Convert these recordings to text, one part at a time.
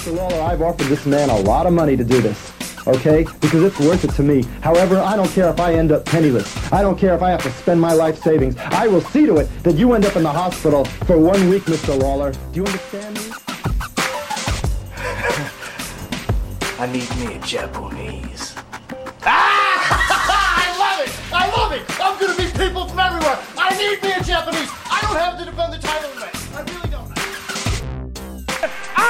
Mr. Lawler, I've offered this man a lot of money to do this. Okay? Because it's worth it to me. However, I don't care if I end up penniless. I don't care if I have to spend my life savings. I will see to it that you end up in the hospital for one week, Mr. Lawler. Do you understand me? I need me a Japanese. Ah! I love it! I love it! I'm gonna meet people from everywhere! I need me a Japanese! I don't have to defend the title tonight!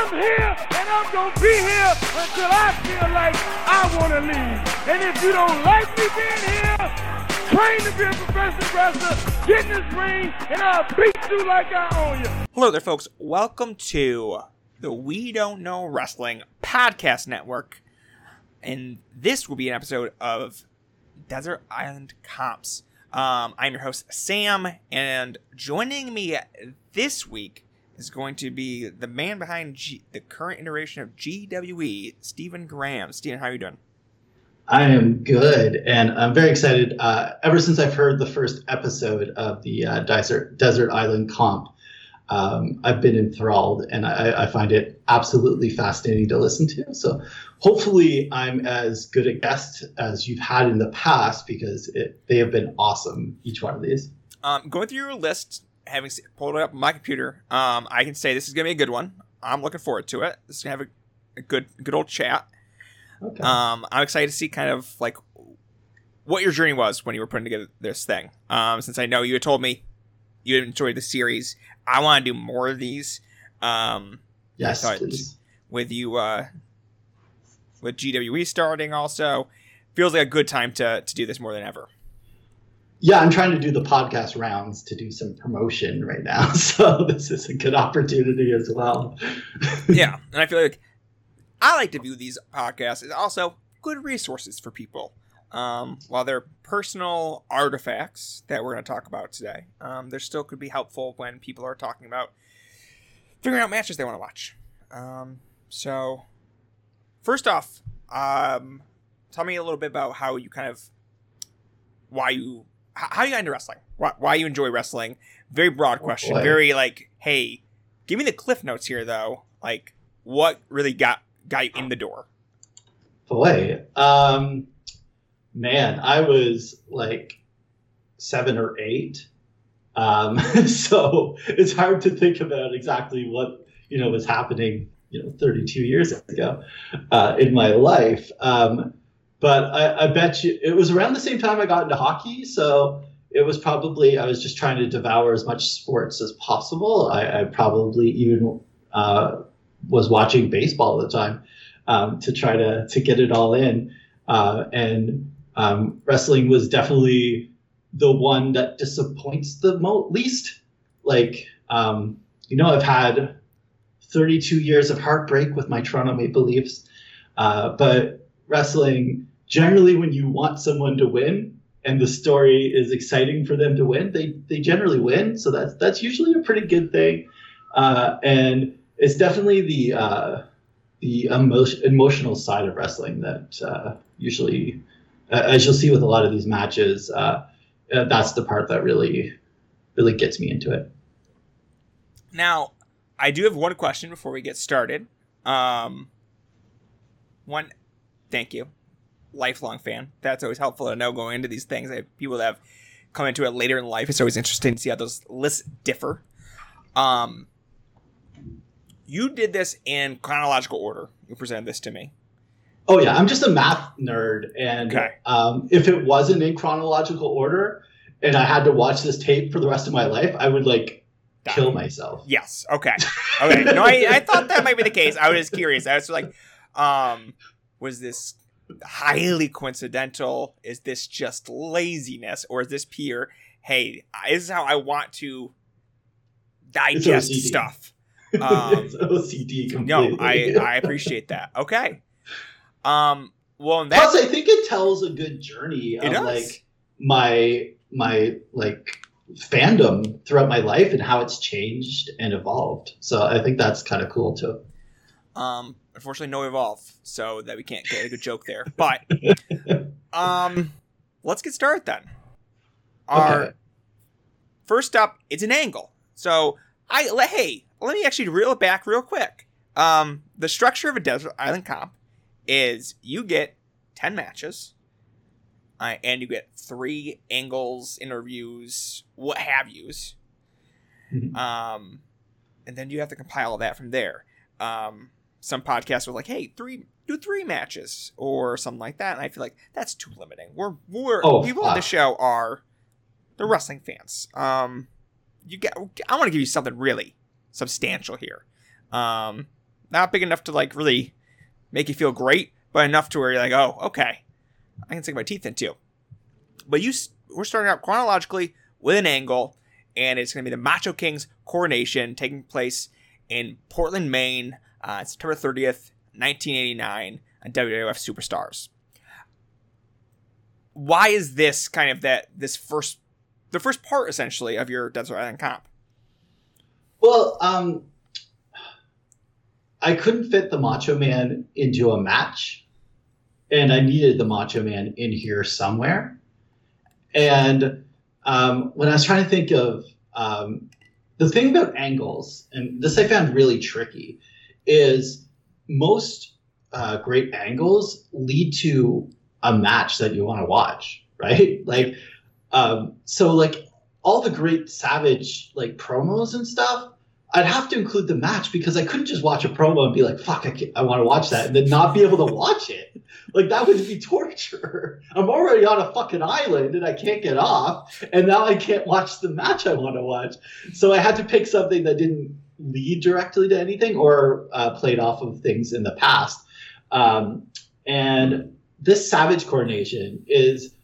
I'm here and I'm gonna be here until I feel like I wanna leave. And if you don't like me being here, train to be a professional wrestler, get in this ring, and I'll beat you like I own you. Hello there, folks. Welcome to the We Don't Know Wrestling Podcast Network. And this will be an episode of Desert Island Comps. Um, I'm your host, Sam, and joining me this week is going to be the man behind G- the current iteration of GWE, Steven Graham. Steven, how are you doing? I am good, and I'm very excited. Uh, ever since I've heard the first episode of the uh, Desert Desert Island comp, um, I've been enthralled, and I, I find it absolutely fascinating to listen to. So, hopefully, I'm as good a guest as you've had in the past because it, they have been awesome. Each one of these. Um, going through your list, having pulled it up on my computer, um, I can say this is going to be a good one. I'm looking forward to it. This is going to have a, a good, good old chat. Okay. Um, I'm excited to see kind of like what your journey was when you were putting together this thing. Um, since I know you had told me you enjoyed the series, I want to do more of these. Um, yes, please. with you, uh, with GWE starting, also feels like a good time to to do this more than ever. Yeah, I'm trying to do the podcast rounds to do some promotion right now, so this is a good opportunity as well. yeah, and I feel like I like to view these podcasts as also good resources for people. Um, while they're personal artifacts that we're going to talk about today, um, they still could be helpful when people are talking about figuring out matches they want to watch. Um, so, first off, um, tell me a little bit about how you kind of why you how you got into wrestling, why, why you enjoy wrestling. Very broad question. boy. Very like, hey, give me the cliff notes here, though. Like, what really got got you in the door? Boy, um, man, I was like seven or eight. Um, so it's hard to think about exactly what you know was happening, you know, 32 years ago uh, in my life. Um, but I, I bet you it was around the same time I got into hockey. So it was probably I was just trying to devour as much sports as possible. I, I probably even uh, was watching baseball at the time um, to try to to get it all in. Uh, and um, wrestling was definitely the one that disappoints the mo- least. Like, um, you know, I've had 32 years of heartbreak with my Toronto Maple Leafs, uh, but wrestling generally, when you want someone to win and the story is exciting for them to win, they they generally win. So that's that's usually a pretty good thing. Uh, and it's definitely the uh, the emo- emotional side of wrestling that uh, usually, uh, as you'll see with a lot of these matches, uh, uh, that's the part that really, really gets me into it. Now, I do have one question before we get started. Um, one, thank you, lifelong fan. That's always helpful to know going into these things. I have people that have come into it later in life. It's always interesting to see how those lists differ. Um, you did this in chronological order. You presented this to me. Oh yeah, I'm just a math nerd, and Okay. um, if it wasn't in chronological order, and I had to watch this tape for the rest of my life, I would like Die. kill myself. Yes. Okay. Okay. No, I, I thought that might be the case. I was just curious. I was like, um, was this highly coincidental? Is this just laziness, or is this pure? Hey, this is how I want to digest stuff. Um, it's OCD completely. no, I I appreciate that. Okay. Um. Well, that Plus, I think it tells a good journey of does. like my my like fandom throughout my life and how it's changed and evolved. So I think that's kind of cool too. Um, unfortunately, no evolve, so that we can't get a good joke there. But um, let's get started then. Our Okay. first up, it's an angle. So I hey, let me actually reel it back real quick. Um, the structure of a desert island comp is you get ten matches, uh, and you get three angles, interviews, what have yous. Mhm. Um, and then you have to compile all that from there. Um, some podcasts are like, "Hey, three do three matches or something like that," and I feel like that's too limiting. We're we're Oh, people on the show are the wrestling fans. Um, you get I want to give you something really substantial here. Um, not big enough to like really make you feel great, but enough to where you're like, oh, okay, I can sink my teeth into. But you we're starting out chronologically with an angle, and it's going to be the Macho King's coronation taking place in Portland, Maine, uh, September 30th, 1989, on WWF Superstars. Why is this kind of that this first, the first part essentially of your Desert Island comp? Well, um, I couldn't fit the Macho Man into a match, and I needed the Macho Man in here somewhere. And um, when I was trying to think of um, the thing about angles, and this I found really tricky, is most uh, great angles lead to a match that you want to watch, right? Like, um, so like all the great Savage like promos and stuff, I'd have to include the match because I couldn't just watch a promo and be like, "Fuck, I, I want to watch that," and then not be able to watch it. Like that would be torture. I'm already on a fucking island and I can't get off, and now I can't watch the match I want to watch. So I had to pick something that didn't lead directly to anything or uh, played off of things in the past. Um, and this Savage coronation is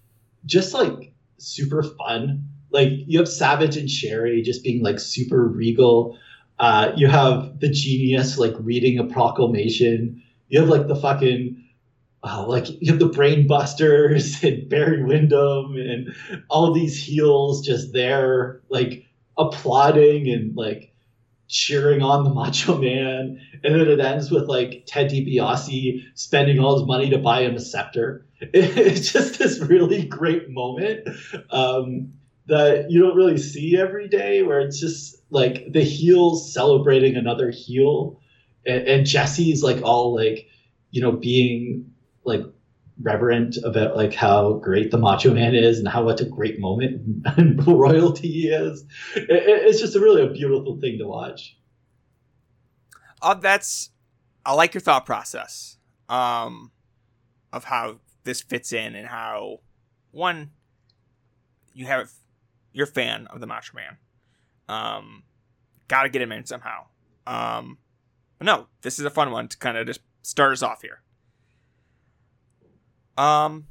just like super fun. Like you have Savage and Sherry just being like super regal. Uh, you have the genius like reading a proclamation. You have like the fucking uh, like you have the brain busters and Barry Windham and all these heels just there like applauding and like cheering on the Macho Man. And then it ends with like Ted DiBiase spending all his money to buy him a scepter. It's just this really great moment um, that you don't really see every day, where it's just like the heels celebrating another heel, and, and Jesse's like all like, you know, being like reverent about like how great the Macho Man is and how what a great moment and royalty he is. It, it- it's just a really a beautiful thing to watch. uh, that's I like your thought process um of how this fits in and how one you have you're a fan of the Macho Man. Um gotta get him in somehow. Um but no, this is a fun one to kind of just start us off here. Um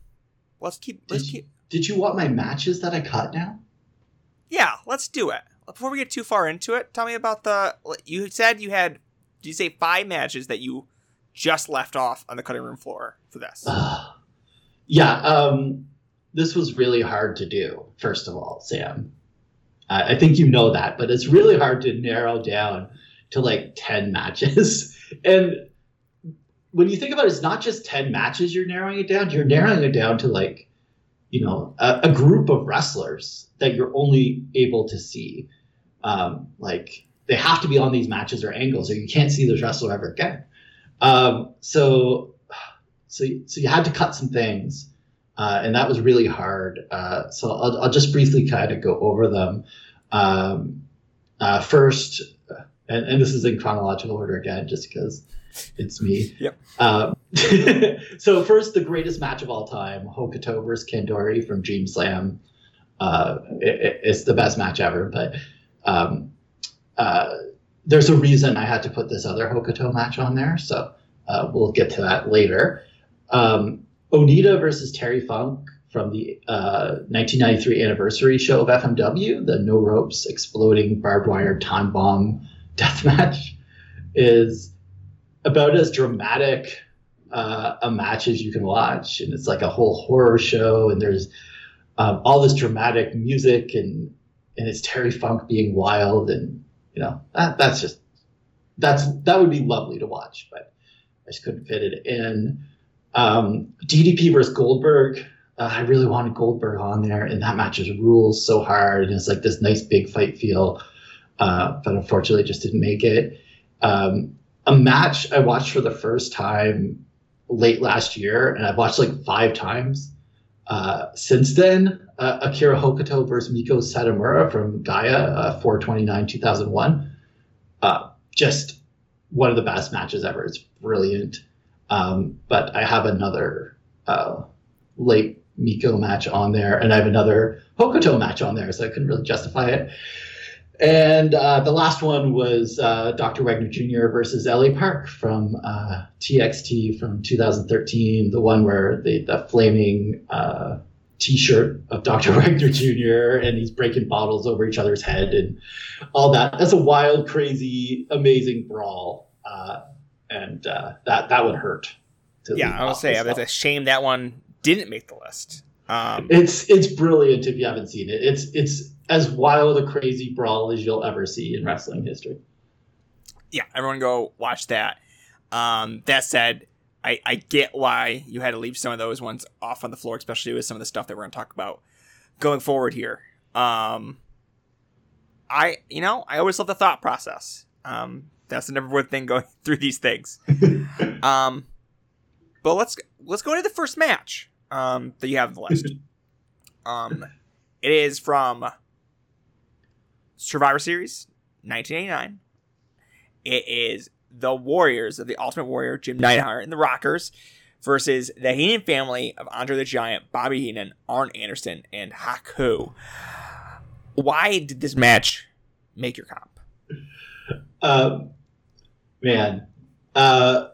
let's keep let's Did you- keep Did you want my matches that I cut now? Yeah, let's do it. Before we get too far into it, tell me about the. You said you had. Did you say five matches that you just left off on the cutting room floor for this? yeah, um, this was really hard to do. First of all, Sam, I, I think you know that, but it's really hard to narrow down to like ten matches. and when you think about it, it's not just ten matches you're narrowing it down. You're narrowing it down to like, you know, a, a group of wrestlers that you're only able to see. Um, like they have to be on these matches or angles, or you can't see this wrestler ever again. Um, so so so you had to cut some things uh, and that was really hard uh, so I'll, I'll just briefly kind of go over them um, uh, first and, and this is in chronological order again just because it's me Yep. um, so first the greatest match of all time hokuto versus kandori from dream slam uh, it, it- it's the best match ever but um, uh, there's a reason I had to put this other Hokuto match on there, so uh, we'll get to that later. Um, Onita versus Terry Funk from the uh, 1993 anniversary show of FMW, the no ropes exploding barbed wire time bomb death match, is about as dramatic uh, a match as you can watch, and it's like a whole horror show, and there's um, all this dramatic music, and and it's Terry Funk being wild, and you know that, that's just that's that would be lovely to watch, but I just couldn't fit it in. Um, DDP versus Goldberg. Uh, I really wanted Goldberg on there, and that match just rules so hard, and it's like this nice big fight feel, uh, but unfortunately, just didn't make it. Um, a match I watched for the first time late last year, and I've watched like five times uh, since then. Uh, Akira Hokuto versus Meiko Satomura from GAEA, uh, 429 2001. Uh, just one of the best matches ever. It's brilliant. Um, but I have another uh, late Meiko match on there, and I have another Hokuto match on there, so I couldn't really justify it. And uh, the last one was uh, Dr. Wagner Jr. versus LA Park from uh, TXT from 2013, the one where the, the flaming uh, t shirt of Dr. Wagner Jr. and he's breaking bottles over each other's head and all that. That's a wild, crazy, amazing brawl. Uh, and uh, that, that would hurt. to Yeah, I will say it's a shame that one didn't make the list. Um, it's it's brilliant if you haven't seen it. It's it's as wild a crazy brawl as you'll ever see in wrestling history. yeah, everyone go watch that. Um, that said, I, I get why you had to leave some of those ones off on the floor, especially with some of the stuff that we're going to talk about going forward here. Um, I, you know, I always love the thought process. Um, that's the number one thing going through these things. um, but let's let's go into the first match um, that you have on the list. Um, it is from Survivor Series 1989. It is the Warriors of the Ultimate Warrior, Jim Neidhart, and the Rockers versus the Heenan family of Andre the Giant, Bobby Heenan, Arn Anderson, and Haku. Why did this match make your comp? Um, man, uh,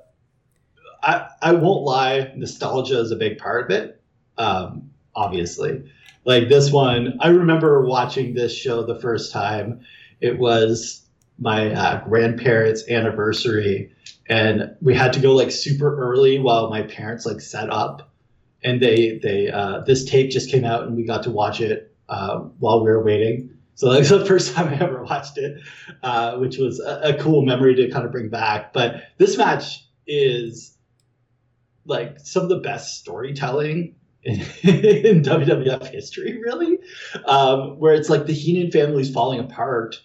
I I won't lie. Nostalgia is a big part of it. Um, obviously, like this one, I remember watching this show the first time. It was my uh, grandparents' anniversary, and we had to go like super early while my parents like set up. And they they uh, this tape just came out, and we got to watch it uh, while we were waiting. So that's the first time I ever watched it, uh, which was a, a cool memory to kind of bring back. But this match is like some of the best storytelling in, in WWF history, really, um, where it's like the Heenan family is falling apart,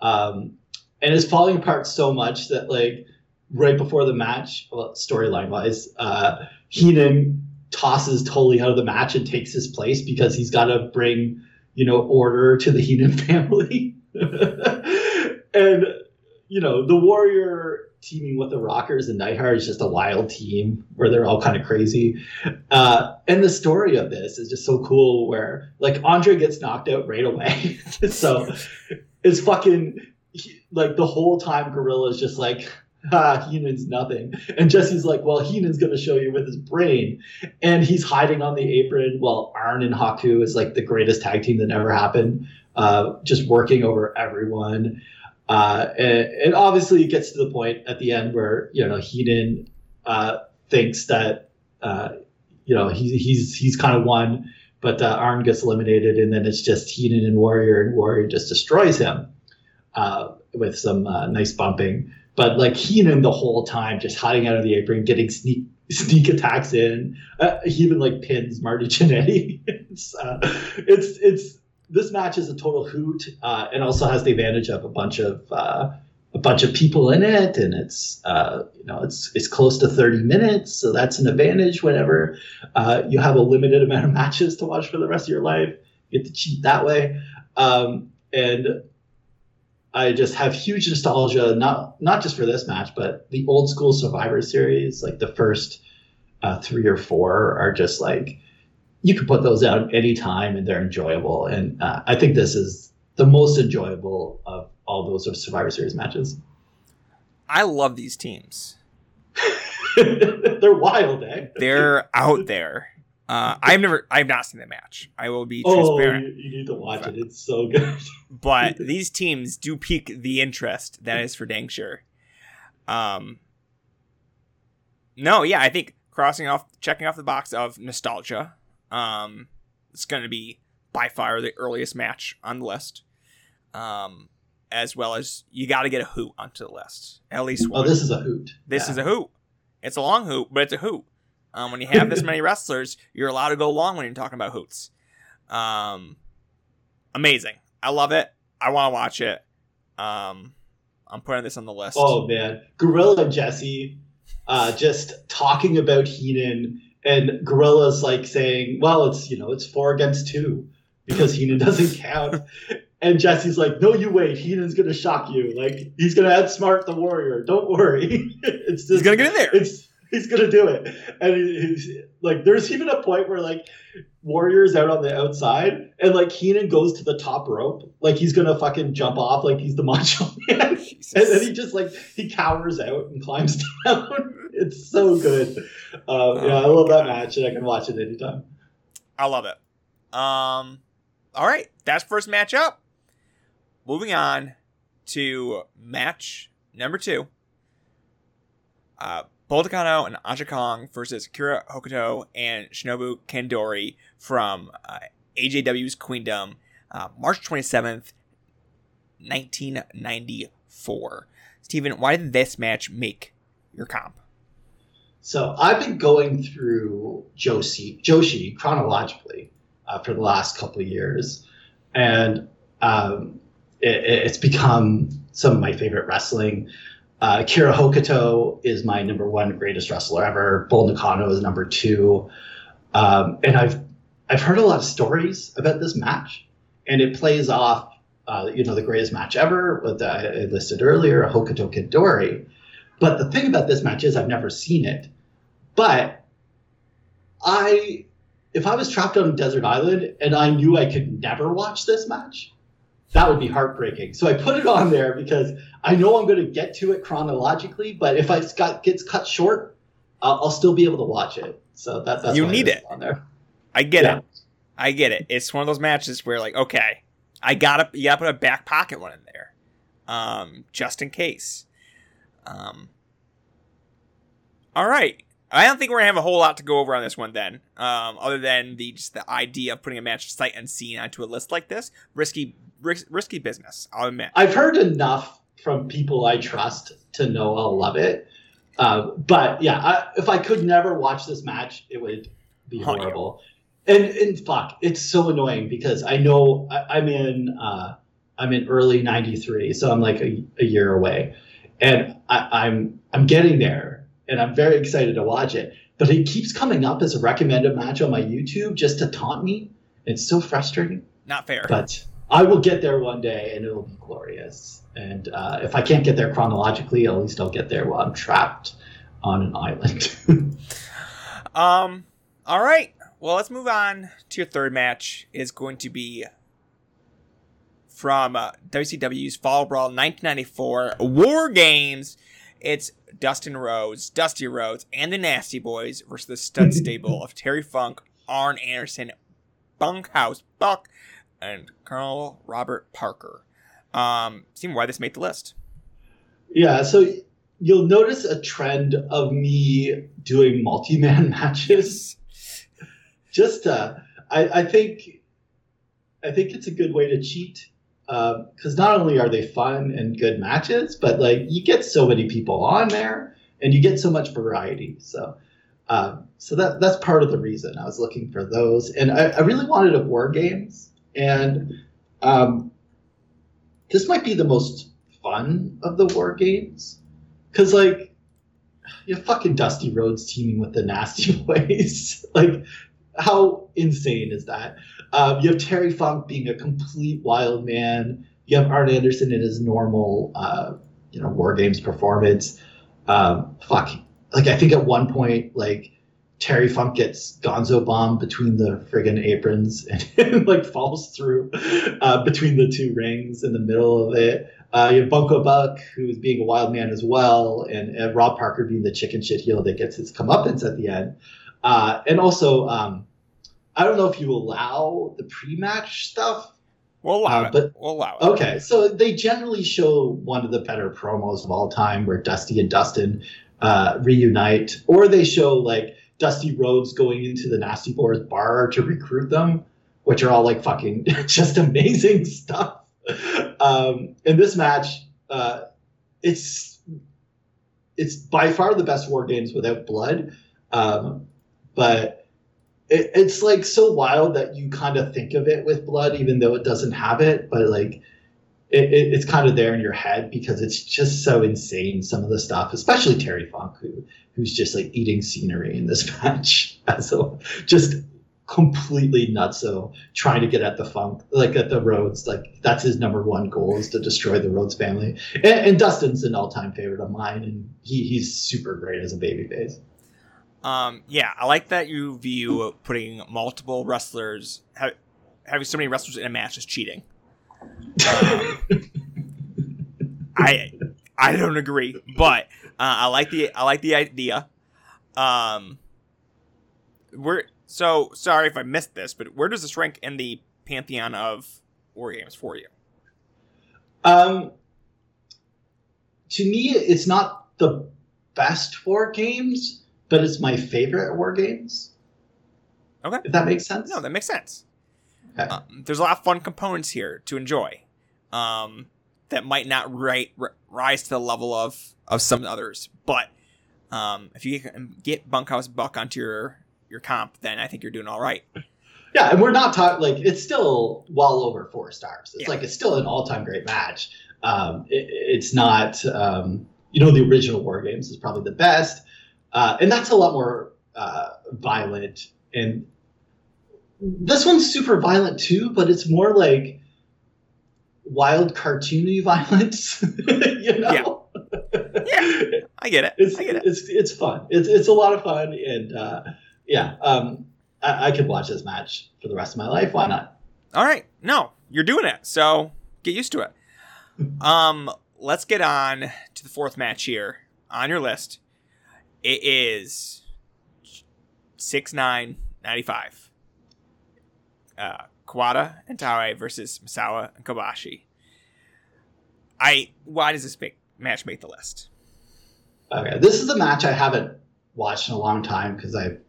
um, and it's falling apart so much that like right before the match, well, storyline wise, uh, Heenan tosses Tully out of the match and takes his place because he's got to bring you know order to the Heenan family, and you know the Warrior teaming with the Rockers and Neidhart is just a wild team where they're all kind of crazy. Uh, and the story of this is just so cool where like Andre gets knocked out right away. so it's fucking like the whole time Gorilla is just like, ah, Heenan's nothing. And Jesse's like, well, Heenan's going to show you with his brain. And he's hiding on the apron while Arn and Haku is like the greatest tag team that never happened, uh, just working over everyone. Uh, and, and, obviously, it gets to the point at the end where you know Heenan uh, thinks that uh, you know he, he's he's kind of won, but uh, Arn gets eliminated, and then it's just Heenan and Warrior, and Warrior just destroys him uh, with some uh, nice bumping. But like Heenan the whole time, just hiding out of the apron, getting sneak sneak attacks in. he even like pins Marty Jannetty. it's, it's it's this match is a total hoot, uh, and also has the advantage of a bunch of uh, a bunch of people in it, and it's uh, you know it's it's close to thirty minutes, so that's an advantage. Whenever uh, you have a limited amount of matches to watch for the rest of your life, you get to cheat that way, um, and I just have huge nostalgia, not not just for this match, but the old school Survivor Series, like the first uh, three or four, are just like you can put those out anytime and they're enjoyable. And uh, I think this is the most enjoyable of all those Survivor Series matches. I love these teams. they're wild, eh? They're out there. Uh, I've never, I've not seen the match. I will be Oh, transparent. you, you need to watch it. It's so good. but these teams do pique the interest. That is for dang sure. Um, no, yeah, I think crossing off, checking off the box of nostalgia. Um, it's going to be by far the earliest match on the list. Um, as well as you got to get a hoot onto the list. At least one. Oh, this is a hoot. This Yeah. is a hoot. It's a long hoot, but it's a hoot. Um, when you have this many wrestlers, you're allowed to go long when you're talking about hoots. Um, amazing. I love it. I want to watch it. Um, I'm putting this on the list. Oh man, Gorilla Jesse, uh, just talking about Heenan, and Gorilla's like saying, "Well, it's you know it's four against two because Heenan doesn't count." And Jesse's like, "No, you wait. Heenan's gonna shock you. Like he's gonna outsmart the Warrior. Don't worry. it's just, He's gonna get in there. It's he's gonna do it." And he- he's like, "There's even a point where like Warrior's out on the outside, and like Heenan goes to the top rope, like he's gonna fucking jump off, like he's the Macho Man." And then he just like he cowers out and climbs down. it's so good. Um, yeah, I Oh, love that match, and I can watch it anytime. I love it. Um, all right, that's first match up. Moving on to match number two. Uh, Bull Nakano and Aja Kong versus Kira Hokuto and Shinobu Kandori from uh, AJW's Queendom, uh, March 27th, 1994. Steven, why did this match make your comp? So I've been going through Joshi, Joshi chronologically uh, for the last couple of years, and um, it, it's become some of my favorite wrestling. Uh, Kira Hokuto is my number one greatest wrestler ever. Bull Nakano is number two, um, and I've I've heard a lot of stories about this match, and it plays off, uh, you know, the greatest match ever, what I I listed earlier, Hokuto Kandori. But the thing about this match is I've never seen it. But I, if I was trapped on a desert island and I knew I could never watch this match, that would be heartbreaking. So I put it on there because I know I'm going to get to it chronologically. But if I got gets cut short, I'll, I'll still be able to watch it. So that, that's You need it. on there. I get Yeah. it. I get it. It's one of those matches where like, okay, I gotta you gotta put a back pocket one in there. Um, just in case. Um All right. I don't think we're gonna have a whole lot to go over on this one then. Um, other than the just the idea of putting a match sight unseen onto a list like this. Risky ris- risky business, I'll admit. I've heard enough from people I trust to know I'll love it. Uh, but yeah, I, if I could never watch this match, it would be Haunt you. horrible. And and fuck, it's so annoying because I know I, I'm in uh, I'm in early '93, so I'm like a, a year away, and I, I'm I'm getting there, and I'm very excited to watch it. But it keeps coming up as a recommended match on my YouTube just to taunt me. It's so frustrating Not fair. but I will get there one day and it'll be glorious. And uh, if I can't get there chronologically, at least I'll get there while I'm trapped on an island. Um. All right. Well, let's move on to your third match. Is going to be from uh, WCW's Fall Brawl 1994 War Games. It's Dustin Rhodes, Dusty Rhodes, and the Nasty Boys versus the stud stable of Terry Funk, Arn Anderson, Bunkhouse Buck, and Colonel Robert Parker. Um, see why this made the list. yeah, so you'll notice a trend of me doing multi-man matches. Just, uh, I, I think, I think it's a good way to cheat because not only are they fun and good matches, but like you get so many people on there and you get so much variety. So, um, so that that's part of the reason I was looking for those, and I, I really wanted a war games, and um, this might be the most fun of the war games because like you have fucking Dusty Rhodes teaming with the Nasty Boys, like how insane is that? Um, you have Terry Funk being a complete wild man. You have Arn Anderson in his normal, uh, you know, War Games performance. Um, fuck, like I think at one point, like Terry Funk gets Gonzo bomb between the friggin' aprons and, like falls through uh, between the two rings in the middle of it. Uh, you have Bunkhouse Buck, who's being a wild man as well, and uh, Rob Parker being the chicken shit heel that gets his comeuppance at the end. Uh, and also, um, I don't know if you allow the pre-match stuff. We'll allow Uh, it. but- we'll allow it. Okay, so they generally show one of the better promos of all time, where Dusty and Dustin uh, reunite, or they show like Dusty Rhodes going into the Nasty Boys bar to recruit them, which are all like fucking just amazing stuff. Um, in this match, uh, it's it's by far the best war games without blood, um, but it, it's like so wild that you kind of think of it with blood, even though it doesn't have it. But like it, it, it's kind of there in your head because it's just so insane. Some of the stuff, especially Terry Funk, who who's just like eating scenery in this match, so just completely nuts. So trying to get at the Funk, like at the Rhodes, like that's his number one goal is to destroy the Rhodes family. And, and Dustin's an all time favorite of mine, and he, he's super great as a babyface. Um, yeah, I like that you view putting multiple wrestlers, ha- having so many wrestlers in a match as cheating. Um, I I don't agree, but uh, I like the I like the idea. Um, we're so sorry if I missed this, but where does this rank in the pantheon of war games for you? Um, to me, it's not the best war games, but it's my favorite war games. Okay. If that makes sense. No, that makes sense. Um, there's a lot of fun components here to enjoy um, that might not ri- ri- rise to the level of of some others. But um, if you get, get Bunkhouse Buck onto your your comp, then I think you're doing all right. Yeah, and we're not talking like it's still well over four stars. It's Yeah. like it's still an all-time great match. Um, it, it's not, um, you know, the original War Games is probably the best, uh, and that's a lot more uh, violent. And this one's super violent too, but it's more like wild cartoony violence. you know? Yeah. I get it. it's I get it. it's it's fun. It's it's a lot of fun, and uh, yeah, um, I, I could watch this match for the rest of my life. Why not? All right. No, you're doing it. So get used to it. Um, let's get on to the fourth match here on your list. It is six nine ninety five. Uh, Kawada and Taue versus Misawa and Kobashi. I why does this match make the list? Okay, this is a match I haven't watched in a long time because I've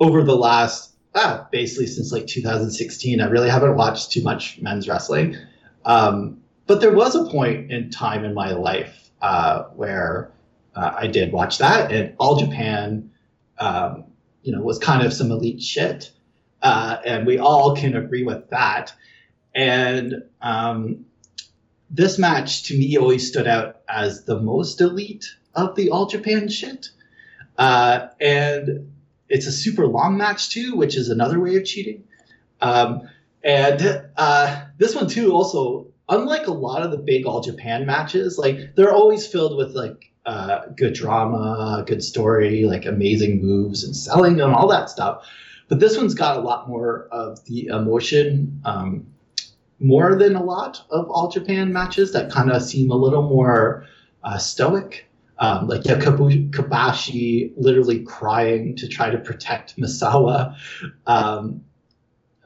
over the last ah, basically since like 2016, I really haven't watched too much men's wrestling. Um, but there was a point in time in my life uh, where uh, I did watch that, and All Japan, um, you know, was kind of some elite shit, uh, and we all can agree with that. And um, this match to me always stood out as the most elite of the All Japan shit. Uh, and it's a super long match too, which is another way of cheating. Um, and uh, this one too, also unlike a lot of the big All Japan matches, like they're always filled with like uh, good drama, good story, like amazing moves and selling and all that stuff. But this one's got a lot more of the emotion, um, more than a lot of All Japan matches that kind of seem a little more uh, stoic. Um, like yeah, Kobashi literally crying to try to protect Misawa um,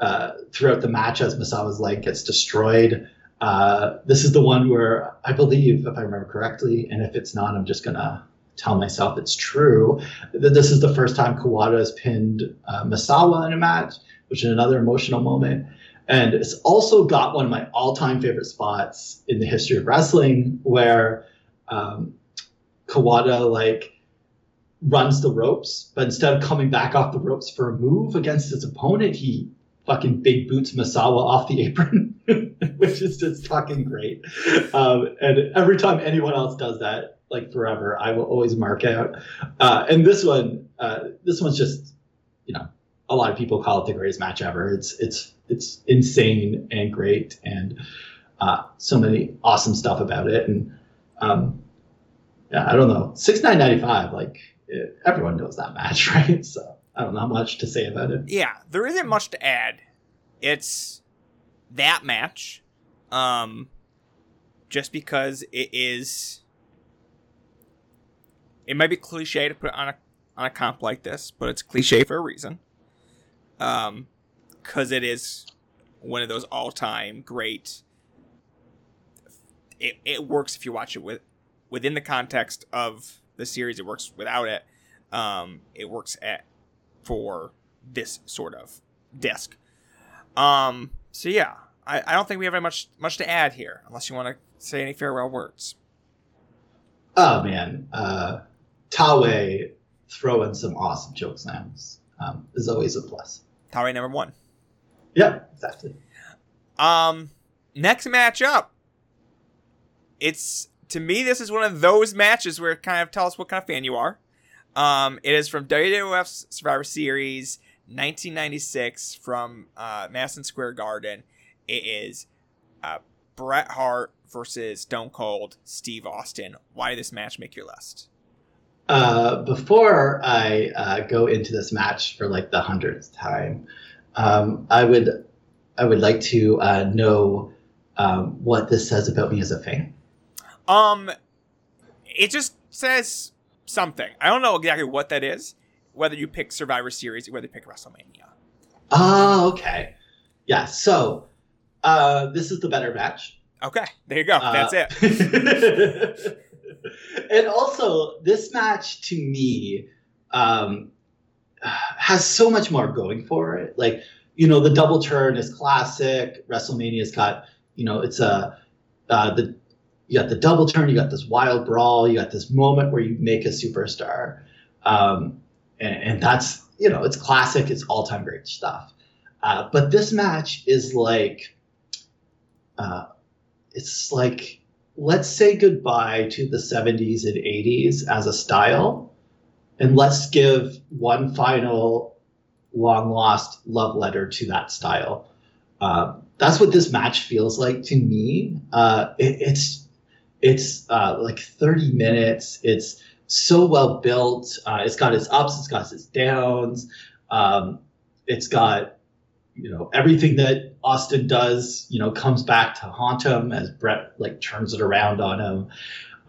uh, throughout the match as Misawa's leg gets destroyed. Uh, this is the one where I believe, if I remember correctly, and if it's not, I'm just gonna tell myself it's true. That this is the first time Kawada has pinned uh, Misawa in a match, which is another emotional moment. And it's also got one of my all-time favorite spots in the history of wrestling, where um, Kawada like runs the ropes, but instead of coming back off the ropes for a move against his opponent, he fucking big boots Misawa off the apron, which is just fucking great. Um, and every time anyone else does that, like forever, I will always mark out. Uh, and this one, uh, this one's just, you know, a lot of people call it the greatest match ever. It's it's it's insane and great, and uh, so many awesome stuff about it. And um, yeah, I don't know, six nine ninety five. Like it, everyone knows that match, right? So I don't know much to say about it. Yeah, there isn't much to add. It's that match. Um just because it is it might be cliche to put on a on a comp like this, but it's cliche for a reason. Um cuz it is one of those all-time great it, it works if you watch it with within the context of the series it works without it um it works at for this sort of disc. Um, so yeah, I, I don't think we have much much to add here, unless you want to say any farewell words. Oh man, uh, Taue throwing some awesome choke slams um, is always a plus. Taue number one. Yeah, exactly. Um, next matchup, it's to me this is one of those matches where it kind of tell us what kind of fan you are. Um, it is from WWF's Survivor Series 1996 from uh, Madison Square Garden. It is uh, Bret Hart versus Stone Cold Steve Austin. Why did this match make your list? Uh, before I uh, go into this match for like the hundredth time, um, I would I would like to uh, know um, what this says about me as a fan. Um, it just says something. I don't know exactly what that is. Whether you pick Survivor Series or whether you pick WrestleMania. Oh, okay. Yeah. So uh, this is the better match. Okay, there you go. That's Uh, it. and also, this match to me um, has so much more going for it. Like, you know, the double turn is classic. WrestleMania's got, you know, it's a uh, the you got the double turn, you got this wild brawl, you got this moment where you make a superstar, um, and, and that's you know, it's classic. It's all time great stuff. Uh, but this match is like. Uh, it's like let's say goodbye to the 70s and 80s as a style and let's give one final long lost love letter to that style. Uh, that's what this match feels like to me. Uh, it, it's it's uh, like 30 minutes. It's so well built. Uh, it's got its ups it's got its downs. Um, it's got you know everything that Austin does, you know, comes back to haunt him as Bret like turns it around on him.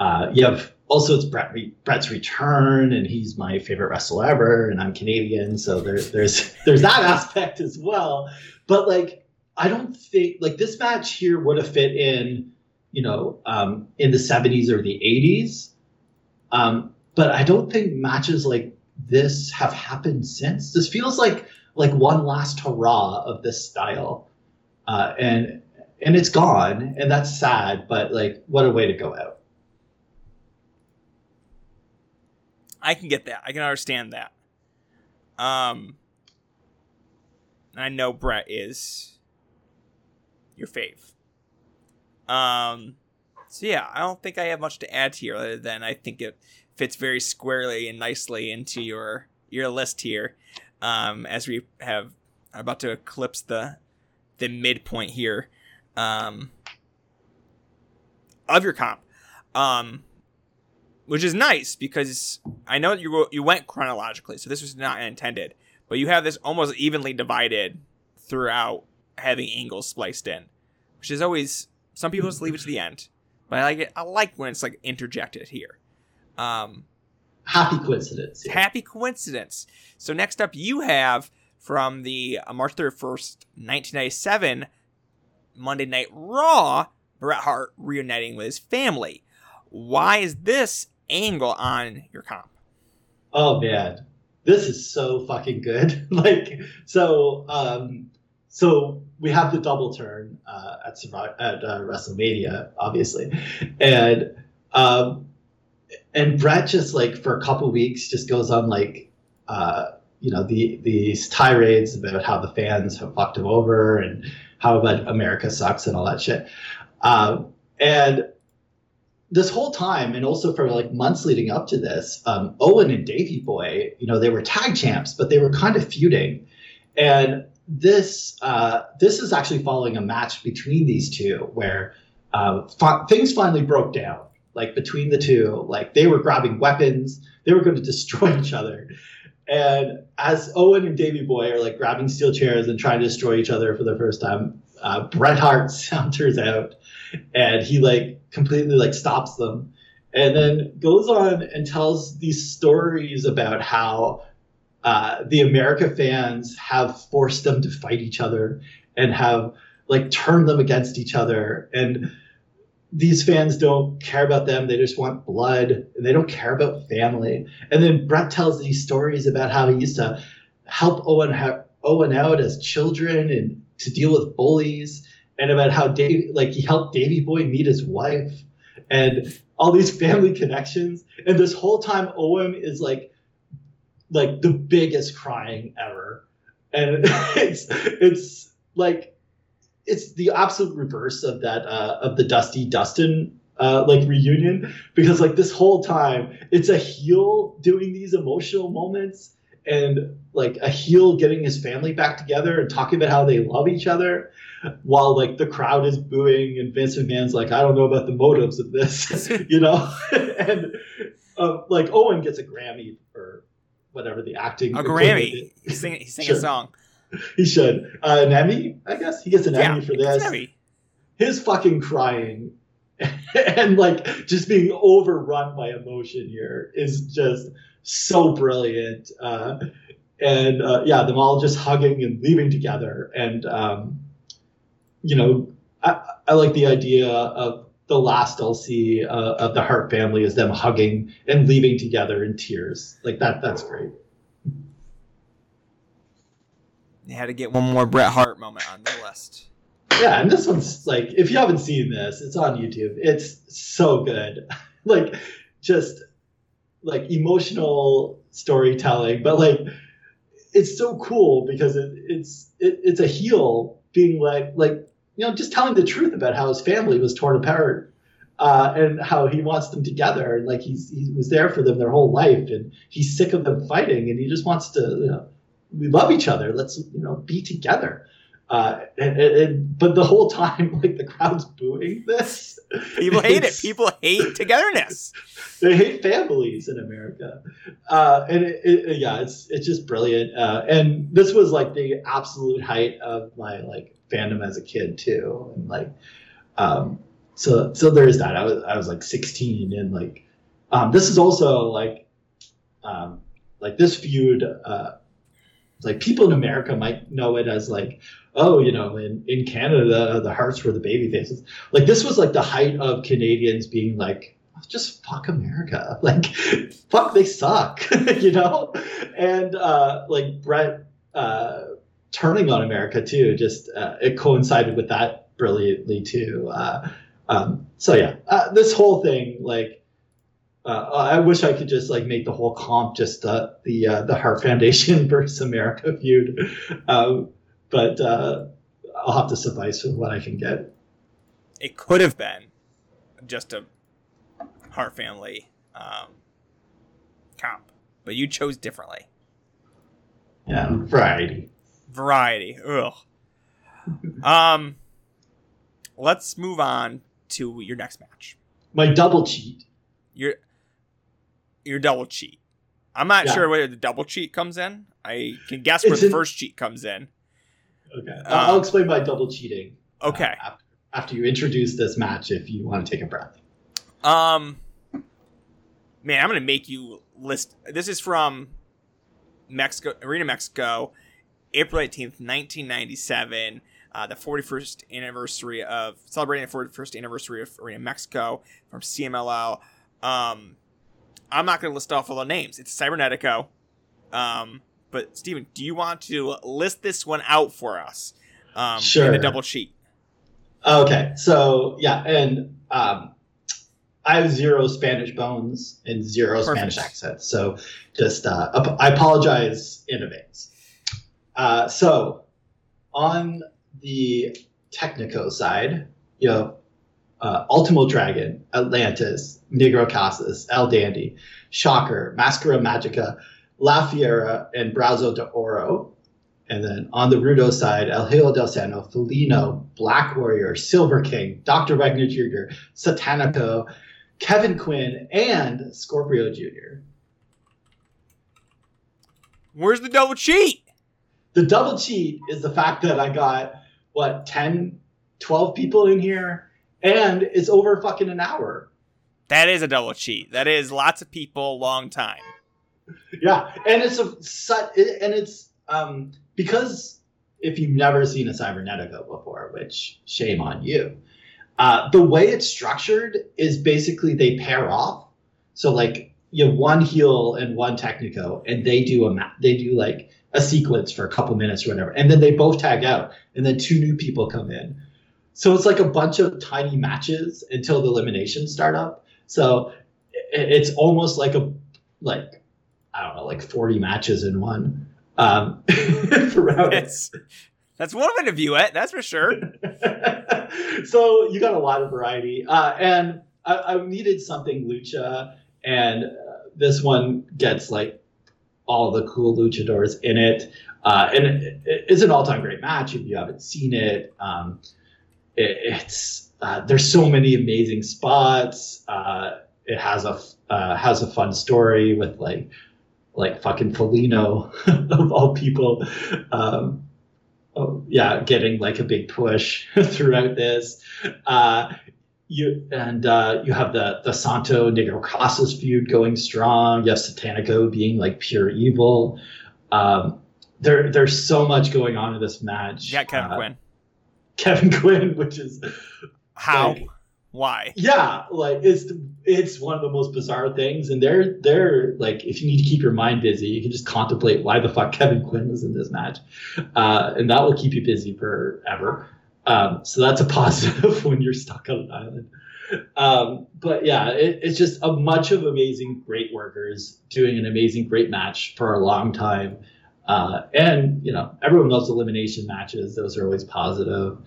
Uh, you have also it's Bret re- Bret's return, and he's my favorite wrestler ever, and I'm Canadian, so there's there's there's that aspect as well. But like, I don't think like this match here would have fit in, you know, um, in the 70s or the 80s. Um, but I don't think matches like this have happened since. This feels like like one last hurrah of this style, uh, and and it's gone, and that's sad. But like, what a way to go out. I can get that. I can understand that. Um, I know Bret is your fave. Um, so yeah, I don't think I have much to add here other than I think it fits very squarely and nicely into your your list here. Um, as we have are about to eclipse the the midpoint here, um, of your comp. Um, which is nice because I know that you you went chronologically, so this was not intended, but you have this almost evenly divided throughout having angles spliced in, which is always some people just leave it to the end, but I like it. I like when it's like interjected here. Um, Happy coincidence. yeah. happy coincidence. So next up, you have from the uh, March thirty first, nineteen ninety seven, Monday Night Raw, Bret Hart reuniting with his family. Why is this angle on your comp? Oh man, this is so fucking good. like so, um, so we have the double turn uh, at at uh, WrestleMania, obviously, and um, and Bret just like for a couple weeks just goes on like uh, you know the these tirades about how the fans have fucked him over and how about America sucks and all that shit, um, and this whole time, and also for like months leading up to this, um, Owen and Davey Boy, you know, they were tag champs, but they were kind of feuding. And this uh, this is actually following a match between these two where uh, fi- things finally broke down. Like between the two, like they were grabbing weapons, they were going to destroy each other. And as Owen and Davey Boy are like grabbing steel chairs and trying to destroy each other for the first time, uh, Bret Hart saunters out and he like completely like stops them and then goes on and tells these stories about how uh, the America fans have forced them to fight each other and have like turned them against each other and these fans don't care about them. They just want blood. And they don't care about family. And then Bret tells these stories about how he used to help Owen ha- Owen out as children and to deal with bullies and about how Dave like he helped Davey Boy meet his wife and all these family connections. And this whole time Owen is like like the biggest crying ever. And it's it's like it's the absolute reverse of that uh, of the Dusty Dustin uh, like reunion because like this whole time it's a heel doing these emotional moments and like a heel getting his family back together and talking about how they love each other while like the crowd is booing and Vince McMahon's like I don't know about the motives of this you know and uh, like Owen gets a Grammy for whatever the acting A Grammy. He's singing, he's singing Sure. a song. He should. Uh, an Emmy, I guess. He gets an Yeah, Emmy for this. heavy. His fucking crying and like just being overrun by emotion here is just so brilliant. Uh, and uh, yeah, them all just hugging and leaving together. And, um, you know, I, I like the idea of the last LC uh, of the Hart family is them hugging and leaving together in tears. Like that, that's great. They had to get one more Bret Hart moment on the list. Yeah, and this one's like, if you haven't seen this, it's on YouTube. It's so good. like, just like emotional storytelling, but like, it's so cool because it, it's it, it's a heel being like like you know just telling the truth about how his family was torn apart uh, and how he wants them together and like he's he was there for them their whole life and he's sick of them fighting and he just wants to you know we love each other let's you know be together uh, and, and, but the whole time like the crowd's booing this People hate it. People hate togetherness. they hate families in America, uh, and it, it, yeah, it's it's just brilliant. Uh, and this was like the absolute height of my like fandom as a kid too, and like, um, so so there's that. I was I was like 16, and like, um, this is also like, um, like this feud. Uh, like people in America might know it as like, oh, you know, in, in Canada the Harts were the baby faces. Like this was like the height of Canadians being like, just fuck America. Like, fuck, they suck, you know? And uh, like Bret uh, turning on America too, just uh, it coincided with that brilliantly too. Uh, um, so yeah, uh, this whole thing, like, uh, I wish I could just like make the whole comp just uh, the uh, the Hart Foundation versus America feud, um, but uh, I'll have to suffice with what I can get. It could have been just a Hart family um, comp, but you chose differently. Yeah, variety. Variety. Ugh. Um, let's move on to your next match. My double cheat. Your your double cheat. I'm not Yeah. sure where the double cheat comes in. I can guess where It's the in- first cheat comes in. Okay, Uh, I'll, I'll explain my double cheating. uh, Okay. after, after you introduce this match, if you want to take a breath. Um, man, I'm gonna make you list. This is from Mexico, Arena Mexico, April 18th, 1997. Uh, the 41st anniversary of celebrating the 41st anniversary of Arena Mexico from CMLL. Um, I'm not gonna list off all the names. It's Cybernetico. Um, but Steven, do you want to list this one out for us? Um, in Sure. the double sheet. Okay, so yeah, and um, I have zero Spanish bones and zero Perfect. Spanish accents, so just uh, ap- I apologize in advance. Uh, so on the Technico side, you know, uh, Ultimo Dragon, Atlantis, Negro Casas, El Dandy, Shocker, Mascara Magica, La Fiera, and Brazo de Oro. And then on the Rudo side, El Hijo del Santo, Felino, Black Warrior, Silver King, Dr. Wagner Jr., Satanico, Kevin Quinn, and Scorpio Jr. Where's the double cheat? The double cheat is the fact that I got, what, 10, 12 people in here, and it's over fucking an hour. That is a double cheat. That is lots of people, long time. Yeah, and it's a su- and it's um because if you've never seen a Cybernetico before, which shame on you, uh, the way it's structured is basically they pair off. So like you have one heel and one Technico, and they do a ma- they do like a sequence for a couple minutes or whatever, and then they both tag out, and then two new people come in. So it's like a bunch of tiny matches until the eliminations start up. So it's almost like a like I don't know, like 40 matches in one. Um, for round That's, one way to view it. That's for sure. so you got a lot of variety. Uh, and I, I needed something lucha, and uh, this one gets like all the cool luchadors in it. Uh, and it, it's an all-time great match if you haven't seen it. Um, it it's uh, there's so many amazing spots. Uh, it has a uh, has a fun story with like like fucking Felino of all people. Um, oh, yeah, getting like a big push throughout this. Uh, you and uh, you have the the Santo Negro Casas feud going strong. You have Satanico being like pure evil. Um, there there's so much going on in this match. Yeah, Kevin Uh, Quinn. Kevin Quinn, which is How? like- Why? yeah, like it's it's one of the most bizarre things, and they're they're like if you need to keep your mind busy, you can just contemplate why the fuck Kevin Quinn was in this match, uh, and that will keep you busy forever. Um, so that's a positive when you're stuck on an island. Um, but yeah, it, it's just a bunch of amazing, great workers doing an amazing, great match for a long time. Uh, and you know, everyone loves elimination matches; those are always positive.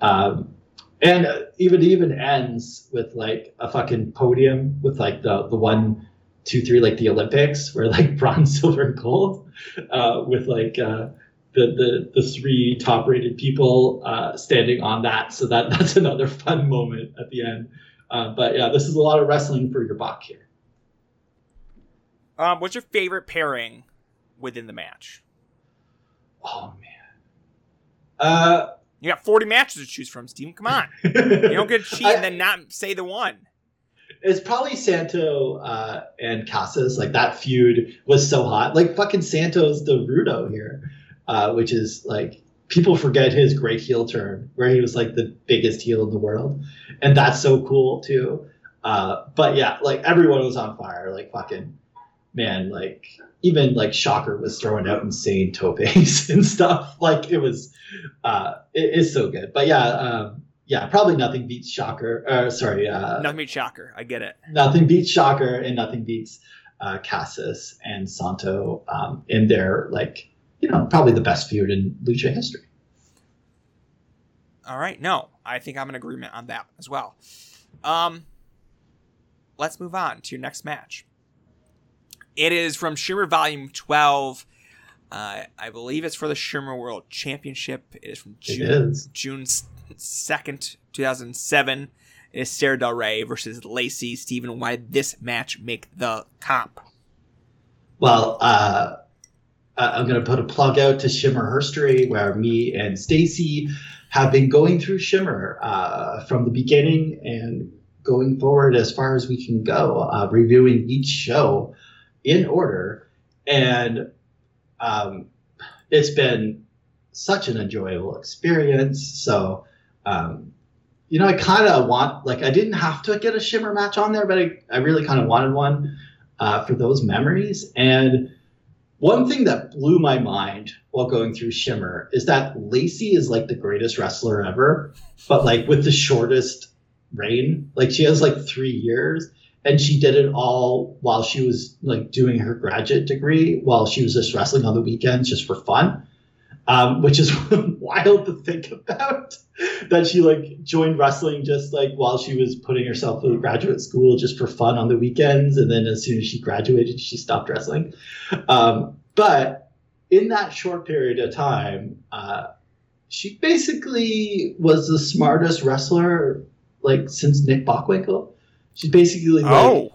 Um, and uh, even even ends with like a fucking podium with like the the one, two, three, like the Olympics, where like bronze, silver, and gold, uh, with like uh, the the the three top rated people uh, standing on that. So that that's another fun moment at the end. But yeah, this is a lot of wrestling for your buck here. Um, what's your favorite pairing within the match? Oh man. Uh, You got 40 matches to choose from, Steven. Come on. You don't get to cheat and then not say the one. It's probably Santo uh, and Casas. Like that feud was so hot. Like fucking Santo's the Rudo here, uh, which is like people forget his great heel turn where he was like the biggest heel in the world, and that's so cool too. Uh, but yeah, like everyone was on fire. Like fucking man, like even like Shocker was throwing out insane topes and stuff. Like it was, uh, it is so good. But yeah, um, yeah, probably nothing beats Shocker. Uh, sorry, uh, Nothing beats shocker. I get it. nothing beats Shocker and nothing beats uh, Casas and Santo um, in their like you know probably the best feud in lucha history. All right. No, I think I'm in agreement on that as well. Um, let's move on to your next match. It is from Shimmer Volume 12. Uh, I believe it's for the Shimmer World Championship. It is from June is. June second, two thousand seven. It is Sara Del Rey versus Lacey Steven. Why did this match make the comp? Well, uh, I'm going to put a plug out to Shimmer Herstory, where me and Stacy have been going through Shimmer uh, from the beginning and going forward as far as we can go, uh, reviewing each show in order. And um, it's been such an enjoyable experience. So, um, you know, I kind of want, like, I didn't have to get a Shimmer match on there, but I, I really kind of wanted one uh, for those memories. And one thing that blew my mind while going through Shimmer is that Lacey is like the greatest wrestler ever, but like with the shortest reign. Like she has like three years, and she did it all while she was like doing her graduate degree, while she was just wrestling on the weekends just for fun. Um, which is wild to think about that she like joined wrestling just like while she was putting herself through graduate school just for fun on the weekends and then as soon as she graduated she stopped wrestling um, but in that short period of time uh, she basically was the smartest wrestler like since nick bockwinkel she's basically like, Oh,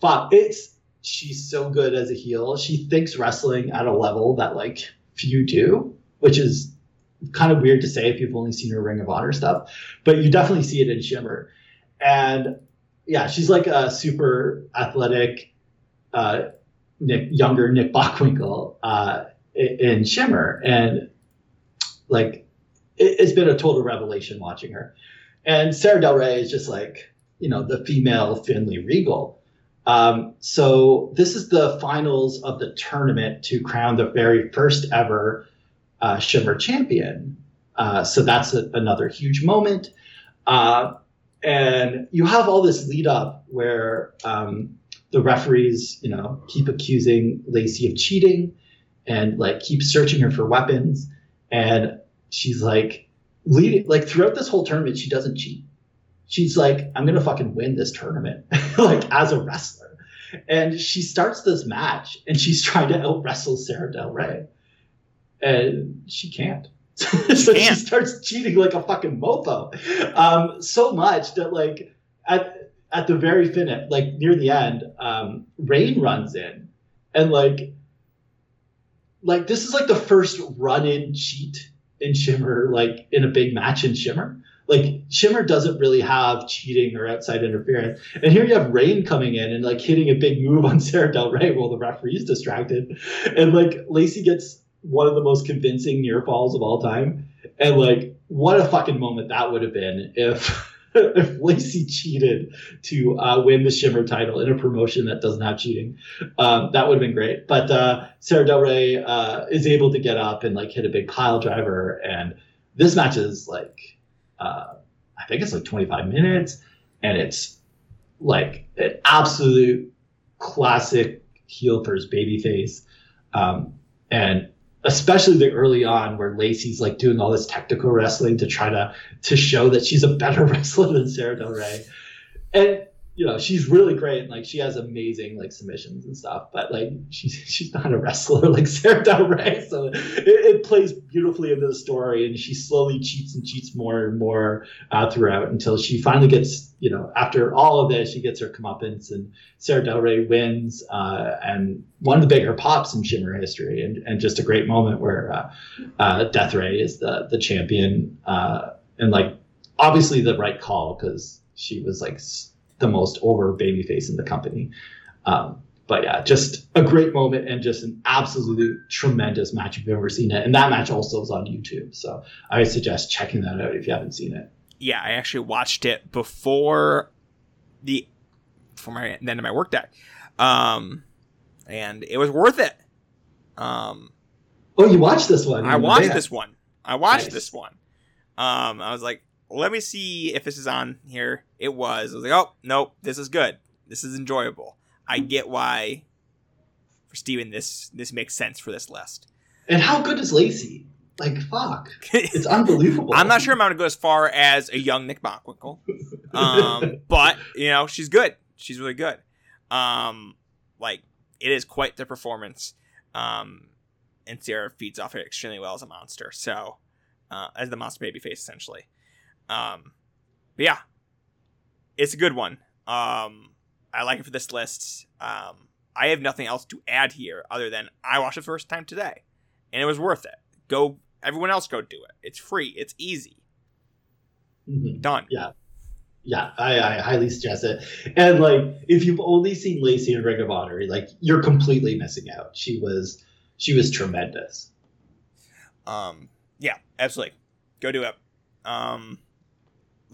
fuck it's she's so good as a heel. She thinks wrestling at a level that like few do which is kind of weird to say if you've only seen her ring of honor stuff but you definitely see it in shimmer. And yeah she's like a super athletic uh nick younger nick bockwinkel uh in shimmer. And like it, it's been a total revelation watching her. And sara del rey is just like you know the female finlay regal um, so this is the finals of the tournament to crown the very first ever uh, Shimmer champion. Uh, so that's a, another huge moment. Uh, and you have all this lead up where um, the referees, you know, keep accusing Lacey of cheating and like keep searching her for weapons. And she's like, leading, like throughout this whole tournament, she doesn't cheat. She's like, I'm gonna fucking win this tournament, like as a wrestler. And she starts this match and she's trying to out wrestle Sara Del Rey. And she can't. so she can't. starts cheating like a fucking mofo. Um, so much that like at at the very finish, like near the end, um, Rain runs in and like like this is like the first run-in cheat in Shimmer, like in a big match in Shimmer. Like Shimmer doesn't really have cheating or outside interference, and here you have Rain coming in and like hitting a big move on Sara Del Rey while the referee's distracted, and like Lacey gets one of the most convincing near falls of all time, and like what a fucking moment that would have been if. if Lacey cheated to uh, win the Shimmer title in a promotion that doesn't have cheating, um, that would have been great. But uh, Sara Del Rey uh, is able to get up and like hit a big pile driver, and this match is like, uh, I think it's like 25 minutes, and it's like an absolute classic heel first babyface, um, and especially the early on where Lacey's like doing all this technical wrestling to try to to show that she's a better wrestler than Sara Del Rey. And you know, she's really great and like she has amazing like submissions and stuff, but like she's she's not a wrestler like Sara Del Rey. So it, it plays beautifully into the story and she slowly cheats and cheats more and more uh, throughout until she finally gets, you know, after all of this, she gets her comeuppance and Sara Del Rey wins uh, and one of the bigger pops in Shimmer history and, and just a great moment where uh, uh, Death Ray is the the champion uh, and like obviously the right call because she was like the most over babyface in the company. Um, but yeah, just a great moment and just an absolutely tremendous match if you've ever seen it. And that match also is on YouTube, so I would suggest checking that out if you haven't seen it. Yeah, I actually watched it before the for my the end of my workday, um, and it was worth it. Um, Oh, you watched this one? I watched this one. I watched Nice. this one. Um, I was like, let me see if this is on here. It was. I was like, oh nope, this is good. This is enjoyable. I get why for Steven this this makes sense for this list. And how good is Lacey? Like, fuck, it's unbelievable. I'm not sure I'm gonna go as far as a young Nick Bockwinkel, um, but you know she's good. She's really good. Um, like it is quite the performance. Um, and Sarah feeds off it extremely well as a monster. So, uh, as the monster baby face essentially. Um, but yeah, it's a good one. Um, I like it for this list. Um, I have nothing else to add here other than I watched it first time today, and it was worth it. Go, everyone else, go do it. It's free. It's easy. Mhm. Done. Yeah. Yeah, I, I highly suggest it. And like, if you've only seen Lacey in Ring of Honor, like you're completely missing out. She was, she was tremendous. Um, yeah, absolutely. Go do it. Um,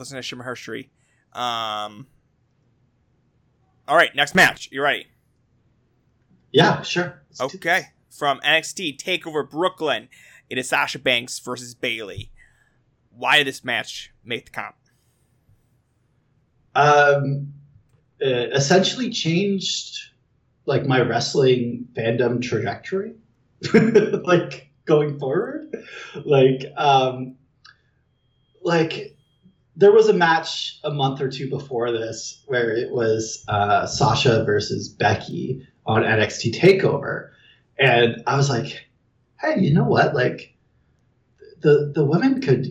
listen to Shimmer Herstory. Um, all right, next match. You ready? Yeah, sure. Let's Okay. From NXT Takeover Brooklyn, it is Sasha Banks versus Bayley. Why did this match make the comp? um, uh, essentially changed like my wrestling fandom trajectory, like going forward. Like, um, like there was a match a month or two before this where it was uh, Sasha versus Becky on NXT Takeover, and I was like, hey, you know what? Like, the the women could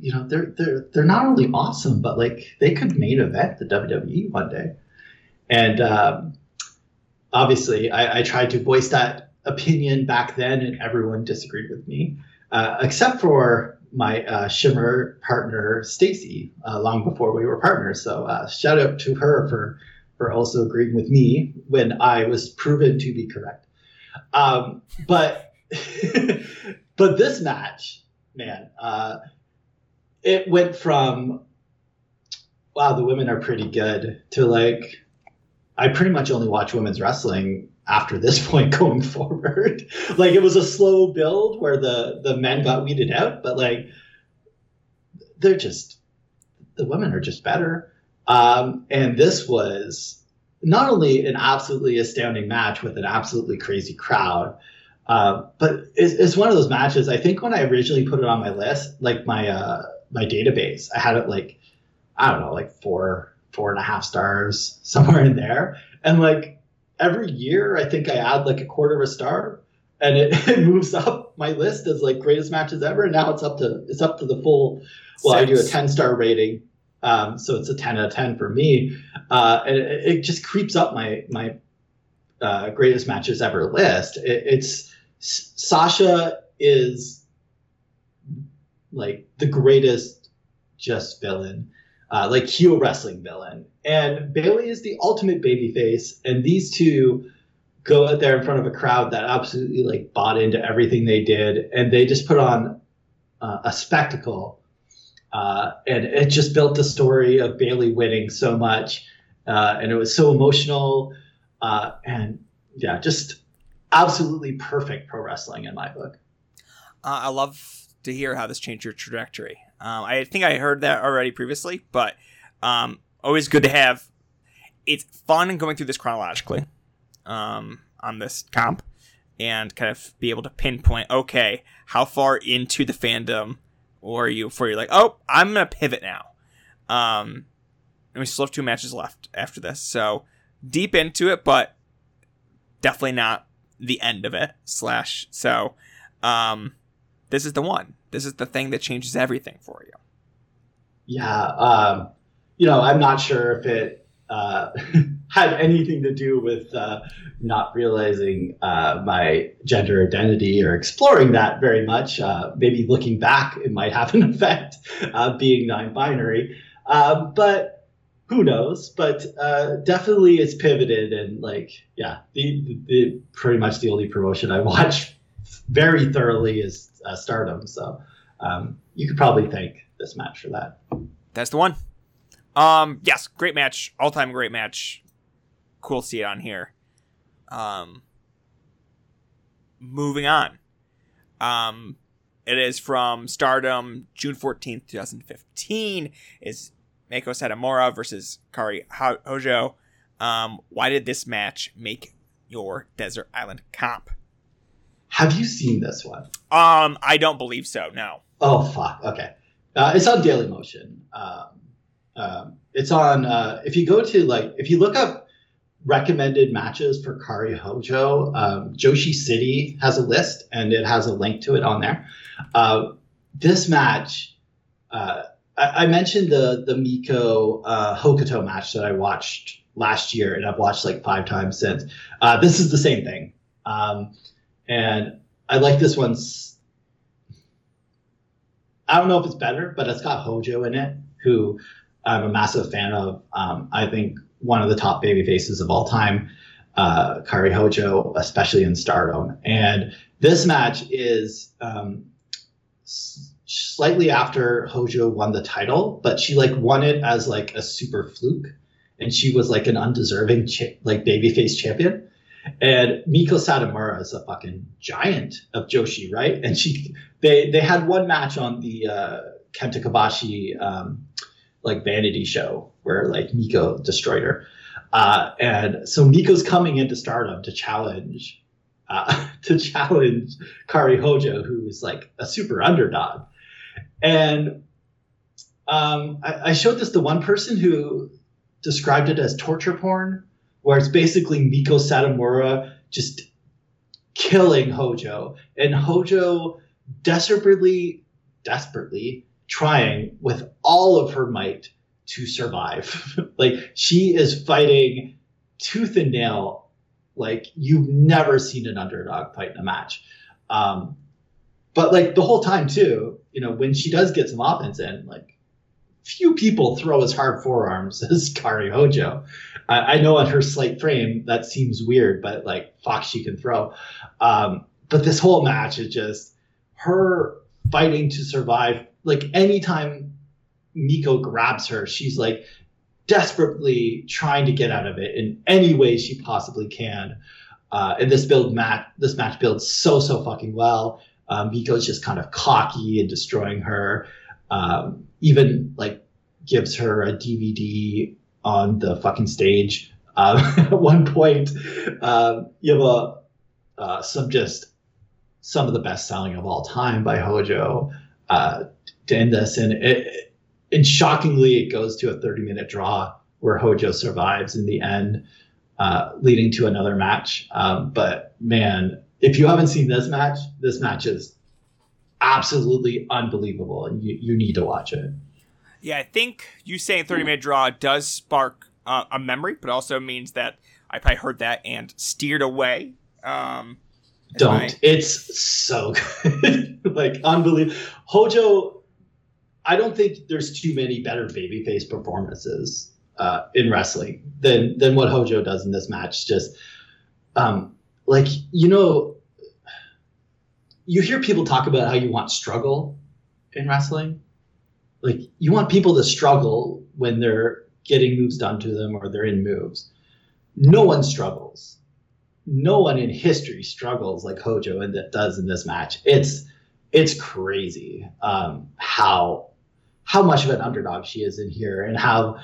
you know they're they're they're not only awesome but like they could main event the WWE one day and um, obviously I, I tried to voice that opinion back then and everyone disagreed with me uh, except for my uh, shimmer partner Stacy uh, long before we were partners. So uh, shout out to her for for also agreeing with me when I was proven to be correct. Um, but but this match man uh, it went from wow the women are pretty good to like i pretty much only watch women's wrestling after this point going forward like it was a slow build where the the men got weeded out but like they're just the women are just better um and this was not only an absolutely astounding match with an absolutely crazy crowd uh, but it's, it's one of those matches. I think when I originally put it on my list, like my uh, my database, I had it like I don't know, like four, four and a half stars, somewhere in there. And like every year, I think I add like a quarter of a star, and it, it moves up my list as like greatest matches ever. And now it's up to it's up to the full. Well, I do a ten star rating, um, so it's a ten out of ten for me, uh, and it, it just creeps up my my uh, greatest matches ever list. It, it's Sasha is like the greatest just villain, uh, like heel wrestling villain, and Bayley is the ultimate babyface, and these two go out there in front of a crowd that absolutely like bought into everything they did, and they just put on uh, a spectacle, uh, and it just built the story of Bayley winning so much, uh, and it was so emotional, uh, and yeah, just absolutely perfect pro wrestling in my book. Uh, I love to hear how this changed your trajectory. Um, I think I heard that already previously, but um, always good to have. It's fun going through this chronologically um, on this comp and kind of be able to pinpoint, okay, how far into the fandom or you before you're like, oh, I'm gonna pivot now. Um, and we still have two matches left after this, so deep into it, but definitely not the end of it. Slash, so um, this is the one. This is the thing that changes everything for you. Yeah, um, you know, I'm not sure if it uh, had anything to do with uh, not realizing uh, my gender identity or exploring that very much. Uh, maybe looking back, it might have an effect, uh, being non-binary. Um, but who knows? But uh, definitely, it's pivoted and like, yeah, the, the, pretty much the only promotion I watch very thoroughly is uh, Stardom. So um, you could probably thank this match for that. That's the one. Um, yes, great match, all time great match. Cool to see it on here. Um, moving on. Um, it is from Stardom, June fourteenth, two thousand fifteen. Is Meiko Satomura versus Kairi Ho- Hojo. Um, why did this match make your Desert Island comp? Have you seen this one? Um, I don't believe so. No. Oh fuck. Okay. Uh, it's on Daily Motion. Um, um, it's on. Uh, if you go to like, if you look up recommended matches for Kairi Hojo, um, Joshi City has a list and it has a link to it on there. Uh, this match, uh, I, I mentioned the the Meiko uh, Hokuto match that I watched last year and I've watched like five times since. Uh, this is the same thing, um, and I like this one. I don't know if it's better, but it's got Hojo in it, who I'm a massive fan of. Um, I think one of the top baby faces of all time, uh, Kairi Hojo, especially in Stardom. And this match is um, slightly after Hojo won the title, but she like won it as like a super fluke, and she was like an undeserving cha- like babyface champion. And Meiko Satomura is a fucking giant of Joshi, right? And she they they had one match on the uh, Kenta Kobashi um, like vanity show where like Meiko destroyed her, uh, and so Meiko's coming into Stardom to challenge uh, to challenge Kairi Hojo, who is like a super underdog, and um, I, I showed this to one person who described it as torture porn, where it's basically Meiko Satomura just killing Hojo, and Hojo desperately, desperately trying with all of her might to survive. like she is fighting tooth and nail, like you've never seen an underdog fight in a match. Um, but like the whole time too, you know, when she does get some offense in, like few people throw as hard forearms as Kairi Hojo. I, I know on her slight frame that seems weird, but like fuck, she can throw. Um, but this whole match is just her fighting to survive. Like anytime Meiko grabs her, she's like desperately trying to get out of it in any way she possibly can. Uh, and this build match, this match builds so so fucking well. Um, Meiko's just kind of cocky and destroying her. Um, even like gives her a DVD on the fucking stage. Um, at one point, um, you have a uh, some just some of the best selling of all time by Hojo uh, to end this, and it, and shockingly, it goes to a 30 minute draw where Hojo survives in the end, uh, leading to another match. Um, but man, if you haven't seen this match, this match is absolutely unbelievable, and you, you need to watch it. Yeah, I think you saying 30 minute draw does spark uh, a memory, but also means that I probably heard that and steered away. Um, Don't. my- It's so good. like unbelievable. Hojo, I don't think there's too many better babyface performances uh, in wrestling than than what Hojo does in this match. Just um, like you know, you hear people talk about how you want struggle in wrestling. Like you want people to struggle when they're getting moves done to them or they're in moves. No one struggles no one in history struggles like Hojo and that does in this match. It's it's crazy um, how how much of an underdog she is in here and how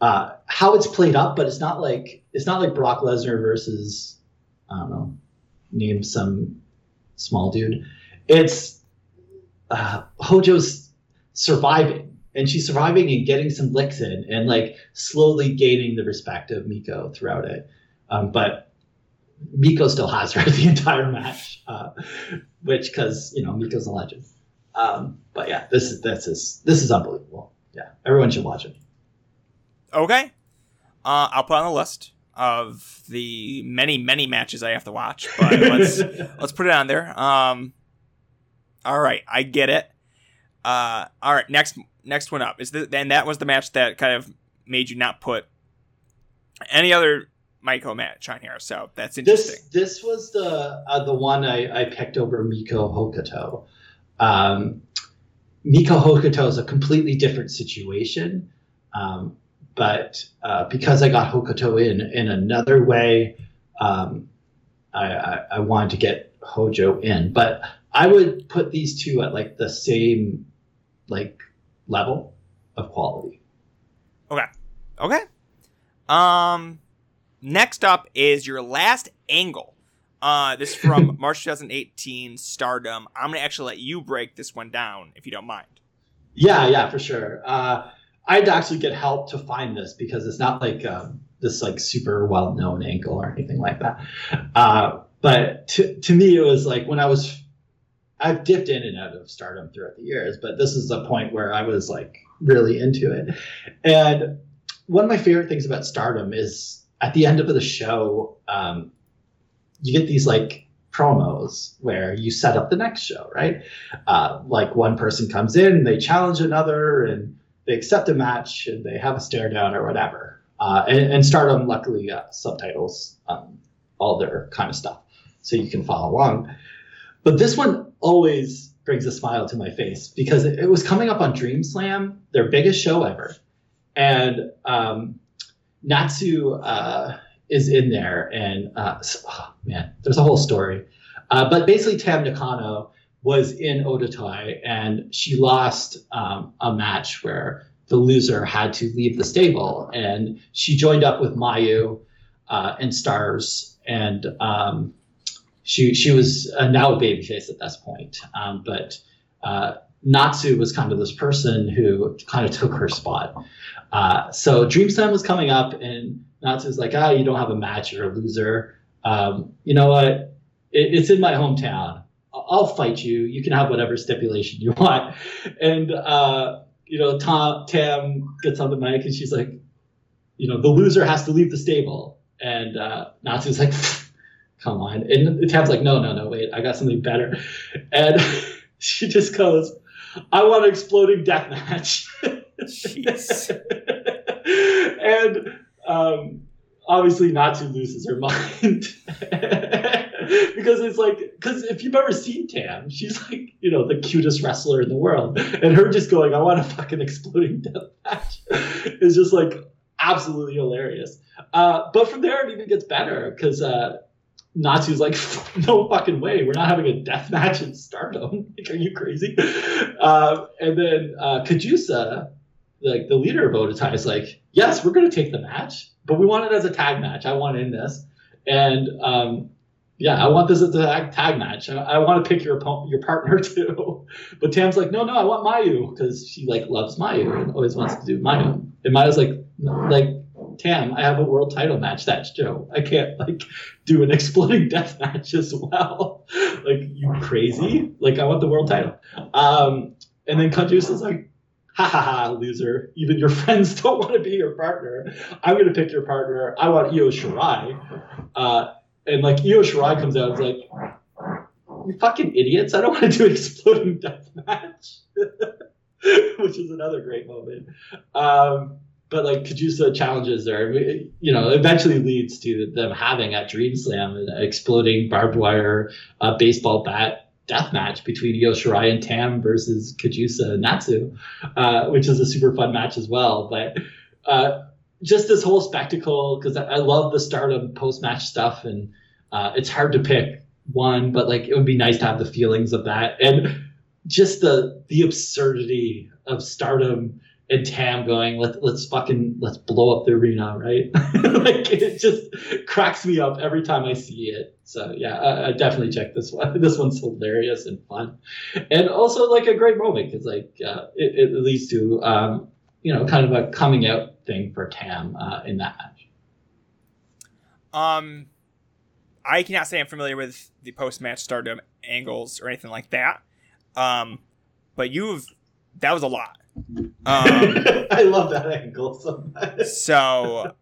uh, how it's played up. But it's not like it's not like Brock Lesnar versus I don't know name some small dude. It's uh, Hojo's surviving. And she's surviving and getting some licks in and like slowly gaining the respect of Meiko throughout it. Um, but Meiko still has her the entire match, uh, which because you know Meiko's a legend. Um, but yeah, this is this is this is unbelievable. Yeah, everyone should watch it. Okay. Uh, I'll put on the list of the many, many matches I have to watch, but let's let's put it on there. Um, all right, I get it. Uh, all right, next next one up is the and that was the match that kind of made you not put any other Michael match on here. So that's interesting. This this was the uh, the one I, I picked over Meiko Hokuto. Um, Meiko Hokuto is a completely different situation, um, but uh, because I got Hokuto in in another way, um, I, I, I wanted to get Hojo in. But I would put these two at like the same like level of quality. Okay. Okay. Um, next up is your last angle. Uh, this is from March 2018 Stardom. I'm gonna actually let you break this one down if you don't mind. Yeah, yeah, for sure. Uh, I had to actually get help to find this because it's not like um, this like super well known ankle or anything like that. Uh, but to, to me, it was like when I was, I've dipped in and out of stardom throughout the years, but this is a point where I was like really into it. And one of my favorite things about stardom is at the end of the show, um, you get these like promos where you set up the next show, right? Uh, like one person comes in, they challenge another, and they accept a match, and they have a stare down or whatever. Uh, and, and Stardom luckily got subtitles, um, all their kind of stuff, so you can follow along. But this one always brings a smile to my face because it, it was coming up on Dream Slam, their biggest show ever, and um, Natsu uh, is in there, and uh, oh, man, there's a whole story. Uh, but basically, Tam Nakano was in Oedo Tai, and she lost um, a match where the loser had to leave the stable, and she joined up with Mayu uh, and Stars, and um, she she was uh, now a babyface at this point, um, but. Uh, Natsu was kind of this person who kind of took her spot. Uh, so Dream Slam was coming up, and Natsu was like, "Ah, you don't have a match. You're a loser. Um, you know what? It, it's in my hometown. I'll fight you. You can have whatever stipulation you want." And uh, you know, Tom, Tam gets on the mic, and she's like, "You know, the loser has to leave the stable." And uh, Natsu's like, "Come on!" And Tam's like, "No, no, no. Wait, I got something better." And she just goes, "I want an exploding death match." Jeez. and um, obviously Natsu loses her mind because it's like because if you've ever seen Tam, she's like you know the cutest wrestler in the world, and her just going, "I want a fucking exploding death match," is just like absolutely hilarious. Uh, but from there, it even gets better because. Uh, Natsu's like, no fucking way. We're not having a death match in Stardom. Like, are you crazy? Uh, and then uh, Kagetsu, like the leader of Oedo Tai, is like, yes, we're going to take the match, but we want it as a tag match. I want in this. And um, yeah, I want this as a tag, match. I, I want to pick your your partner too. But Tam's like, no, no, I want Mayu because she like loves Mayu and always wants to do Mayu. And Mayu's like, like Tam, I have a world title match. That's Joe. I can't like do an exploding death match as well. like you crazy? Like I want the world title. Um, and then Kagetsu's like, ha ha ha, loser. Even your friends don't want to be your partner. I'm gonna pick your partner. I want Io Shirai. Uh, and like Io Shirai comes out and like, you fucking idiots! I don't want to do an exploding death match, which is another great moment. Um, but like Kagetsu challenges there, you know, eventually leads to them having at Dream Slam an exploding barbed wire uh, baseball bat death match between Io Shirai and Tam versus Kagetsu and Natsu, uh, which is a super fun match as well. But uh, just this whole spectacle, because I, love the stardom post match stuff, and uh, it's hard to pick one, but like it would be nice to have the feelings of that and just the the absurdity of stardom and Tam going, let, let's fucking let's blow up the arena, right? like it just cracks me up every time I see it. So yeah, I, I, definitely check this one. This one's hilarious and fun, and also like a great moment because like uh, it, it, leads to um, you know kind of a coming out thing for Tam uh, in that match. Um, I cannot say I'm familiar with the post match Stardom angles or anything like that. Um, but you've that was a lot. Um, I love that angle so much. so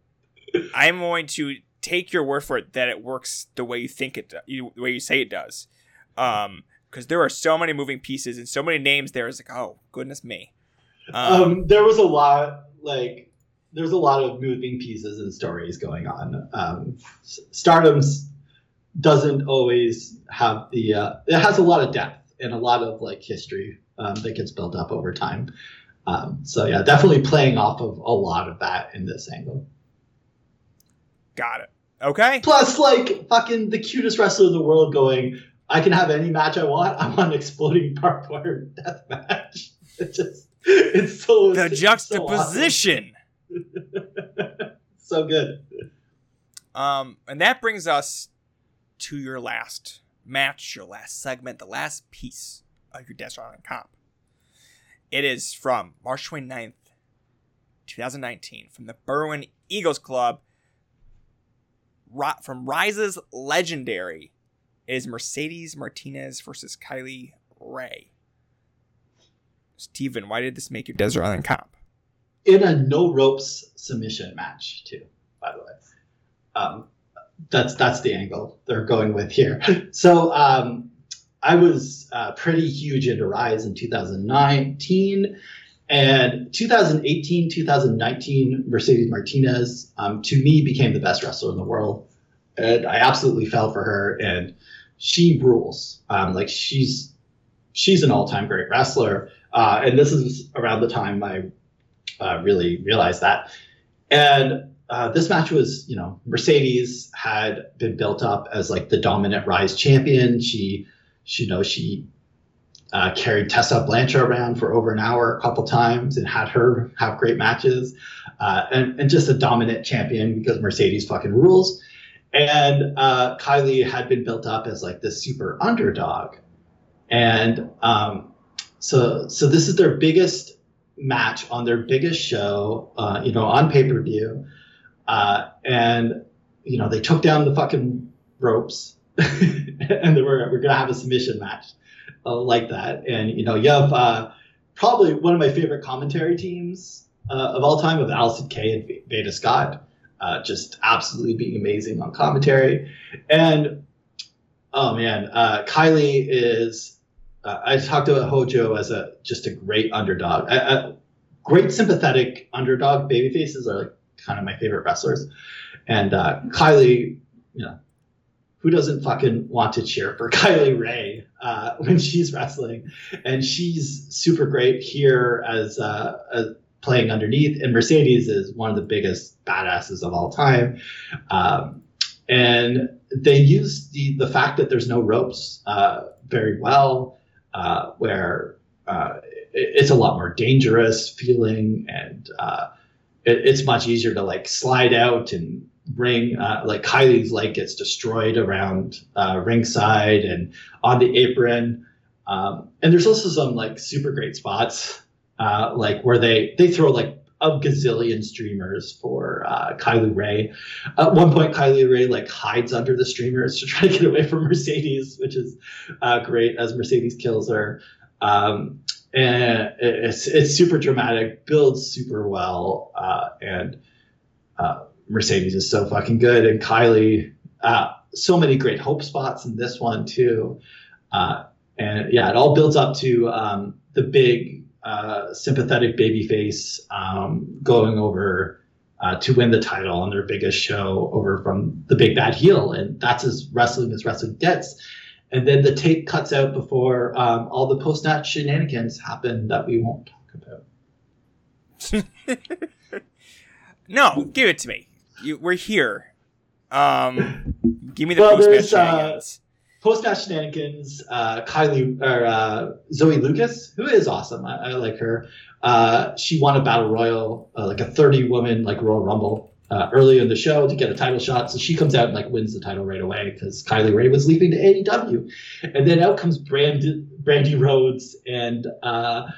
I'm going to take your word for it that it works the way you think it, you, the way you say it does. Um, because there are so many moving pieces and so many names there. It's like, oh goodness me. Um, um, there was a lot like there's a lot of moving pieces and stories going on. Um, Stardom's doesn't always have the uh, it has a lot of depth and a lot of like history um, that gets built up over time. Um, so yeah, definitely playing off of a lot of that in this angle. Got it. Okay. Plus, like fucking the cutest wrestler in the world going, I can have any match I want. I want an exploding barbed wire death match. It just it's so the it's juxtaposition. So, awesome. so good. Um, and that brings us to your last match, your last segment, the last piece of your Desert Island comp. It is from March 29th, 2019, from the Berwyn Eagles Club. From Rise's Legendary it is Mercedes Martinez versus Kylie Rae. Steven, why did this make you Desert Island Cop? In a no ropes submission match, too, by the way. Um, that's that's the angle they're going with here. So um, I was uh, pretty huge into Rise in 2019. And 2018, 2019, Mercedes Martinez, um, to me, became the best wrestler in the world. And I absolutely fell for her, and she rules. Um, like she's she's an all-time great wrestler. Uh, and this is around the time I uh, really realized that. And uh, this match was, you know, Mercedes had been built up as like the dominant Rise champion. She, she you know, she uh, carried Tessa Blanchard around for over an hour a couple times and had her have great matches, uh, and, and just a dominant champion because Mercedes fucking rules. And uh, Kylie had been built up as like this super underdog, and um, so so this is their biggest match on their biggest show, uh, you know, on pay per view. Uh, and you know they took down the fucking ropes, and were we're gonna have a submission match uh, like that. And you know you have uh, probably one of my favorite commentary teams uh, of all time of Allysin Kay and Veda Scott, uh, just absolutely being amazing on commentary. And oh man, Kylie is. I talked about Hojo as a just a great underdog, a, a great sympathetic underdog. Baby faces are like kind of my favorite wrestlers. And uh, Kylie, you know, who doesn't fucking want to cheer for Kylie Rae uh, when she's wrestling? And she's super great here as, uh, as playing underneath. And Mercedes is one of the biggest badasses of all time. Um, and they use the the fact that there's no ropes uh, very well, uh, where uh, it's a lot more dangerous feeling and uh, it, it's much easier to like slide out and ring. Uh, like Kylie's leg gets destroyed around uh, ringside and on the apron. Um, and there's also some like super great spots, uh, like where they they throw like a gazillion streamers for uh, Kylie Rae. At one point, Kylie Rae like hides under the streamers to try to get away from Mercedes, which is uh, great as Mercedes kills her. Um, and it's it's super dramatic, builds super well, uh, and uh, Mercedes is so fucking good, and Kylie, uh, so many great hope spots in this one too, uh, and yeah, it all builds up to um, the big uh, sympathetic babyface um, going over. Uh, to win the title on their biggest show over from the big bad heel, and that's as wrestling as wrestling gets and then the tape cuts out before um, all the post match shenanigans happen that we won't talk about. no, give it to me. You, we're here. Um, give me the well, post match uh, shenanigans. Uh, post match shenanigans. Uh, Kylie or uh, Zoe Lucas, who is awesome. I, I like her. Uh, she won a battle royal, uh, like a thirty woman like Royal Rumble uh, early in the show to get a title shot. So she comes out and like wins the title right away because Kylie Rae was leaving to AEW, and then out comes Brandi, Brandi Rhodes and uh,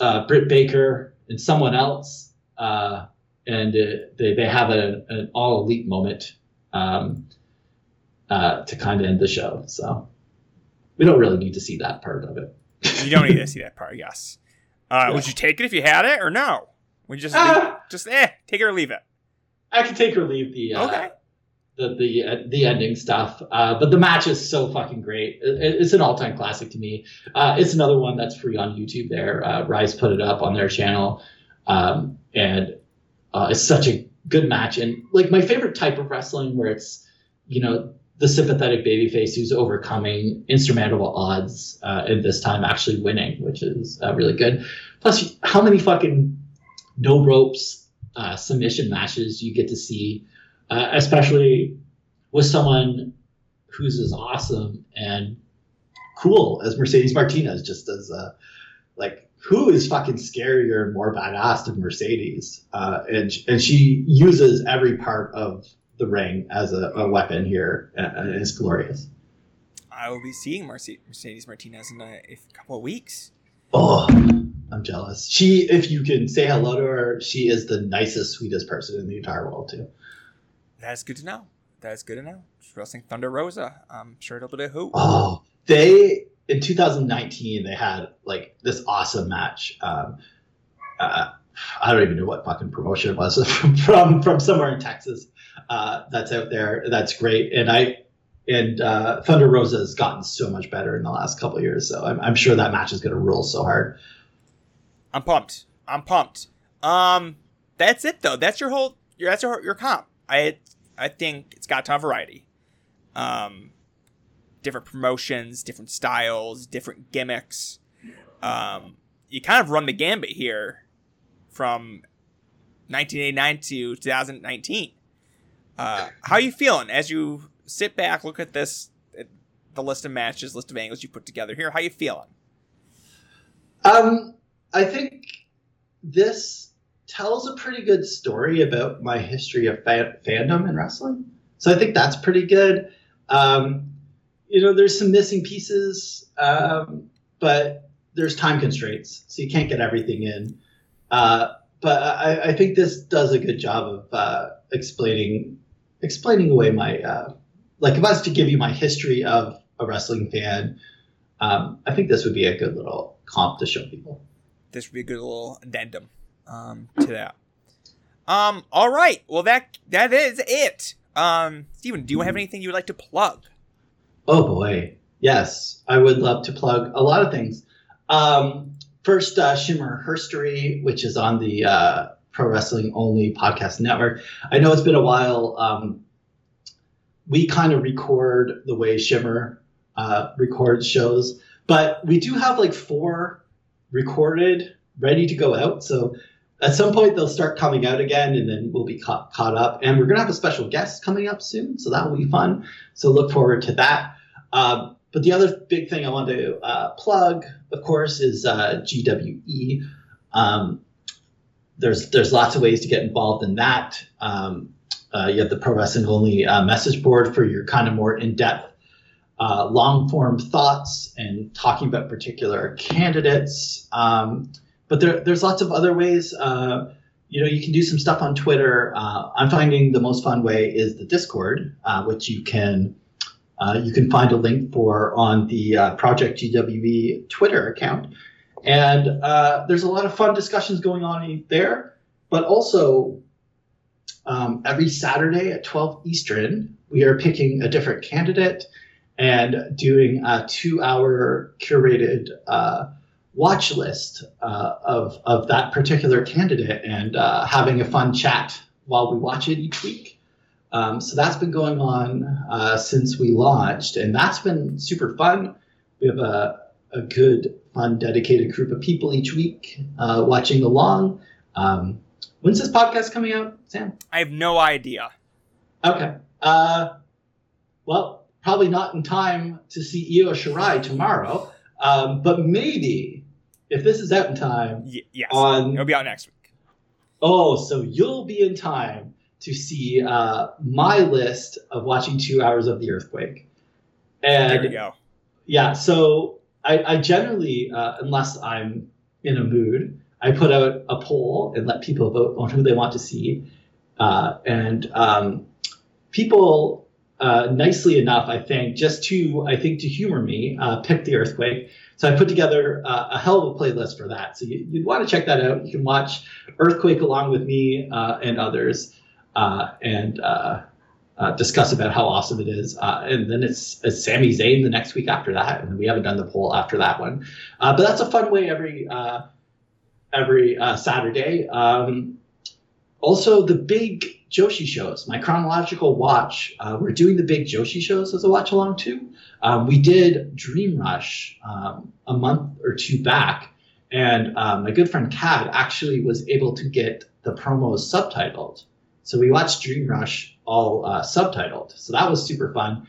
uh, Britt Baker and someone else, and they they have a, an all elite moment um, uh, to kind of end the show. So we don't really need to see that part of it. you don't need to see that part, yes. Uh, yeah. Would you take it if you had it or no? We just uh, just eh, take it or leave it. I can take or leave the uh, okay. the the uh, the ending stuff, uh, but the match is so fucking great. It, it's an all time classic to me. Uh, it's another one that's free on YouTube. There, uh, Rise put it up on their channel, um, and uh, it's such a good match. And like my favorite type of wrestling, where it's you know the sympathetic babyface who's overcoming insurmountable odds, and this time actually winning, which is really good. Plus, how many fucking no ropes uh, submission matches you get to see, uh, especially with someone who's as awesome and cool as Mercedes Martinez, just as a like who is fucking scarier and more badass than Mercedes? Uh, and and she uses every part of the ring as a, a weapon here, and it's glorious. I will be seeing Mercedes Martinez in a, a couple of weeks. Oh, I'm jealous. She, if you can say hello to her, she is the nicest, sweetest person in the entire world too. That's good to know. That's good to know. She's wrestling Thunder Rosa. I'm sure it'll be a hoot. Oh, they in 2019 they had like this awesome match. Um, uh, I don't even know what fucking promotion it was from from, from somewhere in Texas. Uh, that's out there. That's great. And I and uh, Thunder Rosa has gotten so much better in the last couple years. So I'm, I'm sure that match is going to rule so hard. I'm pumped. I'm pumped. Um, that's it though. That's your whole. Your, that's your your comp. I I think it's got a ton of variety. Um, different promotions, different styles, different gimmicks. Um, you kind of run the gambit here from 1989 to 2019. Uh, how are you feeling as you sit back, look at this, the list of matches, list of angles you put together here? How are you feeling? Um, I think this tells a pretty good story about my history of fan- fandom and wrestling. So I think that's pretty good. Um, you know, there's some missing pieces, um, but there's time constraints, so you can't get everything in. Uh, but I, I, think this does a good job of uh, explaining explaining away my uh, like if I was to give you my history of a wrestling fan. Um, I think this would be a good little comp to show people this would be a good little addendum um, to that. Um, all right. Well, that that is it. Um, Steven, do you have anything you would like to plug? Oh boy, yes, I would love to plug a lot of things. Um, first, uh, Shimmer Herstory, which is on the uh, Pro Wrestling Only podcast network. I know it's been a while. Um, we kind of record the way Shimmer uh, records shows, but we do have like four recorded, ready to go out. So at some point they'll start coming out again, and then we'll be caught, caught up. And we're gonna have a special guest coming up soon, so that will be fun. So look forward to that. Um, but the other big thing I want to uh, plug, of course, is uh, GWE. Um, there's there's lots of ways to get involved in that. Um, uh, you have the Pro Wrestling Only uh, message board for your kind of more in depth, uh, long form thoughts and talking about particular candidates. Um, but there, there's lots of other ways. Uh, you know, you can do some stuff on Twitter. I'm finding the most fun way is the Discord, which you can uh, you can find a link for on the uh, Project GWE Twitter account. And uh, there's a lot of fun discussions going on there. But also, um, every Saturday at 12 Eastern, we are picking a different candidate and doing a two hour curated uh, watch list uh, of, of that particular candidate and having a fun chat while we watch it each week. Um, so that's been going on uh, since we launched, and that's been super fun. We have a, a good, fun, dedicated group of people each week uh, watching along. Um, when's this podcast coming out, Sam? I have no idea. Okay. Uh, well, probably not in time to see Io Shirai tomorrow, um, but maybe if this is out in time, Y- yes, On- it'll be out next week. oh, so you'll be in time to see uh, my list of watching two hours of the earthquake. And There we go. yeah, so I, I generally, uh, unless I'm in a mood, I put out a poll and let people vote on who they want to see. Uh, and um, people, uh, nicely enough, I think, just to I think to humor me, uh, picked the earthquake. So I put together uh, a hell of a playlist for that. So you, you'd want to check that out. You can watch Earthquake along with me uh, and others, and uh, uh, discuss about how awesome it is. Uh, and then it's, it's Sami Zayn the next week after that, and we haven't done the poll after that one. Uh, but that's a fun way every uh, every uh, Saturday. Um, also, the big Joshi shows, my chronological watch. Uh, we're doing the big Joshi shows as a watch along too. Um, we did Dream Rush um, a month or two back, and um, my good friend Cad actually was able to get the promos subtitled. So we watched Dream Rush all uh, subtitled. So that was super fun.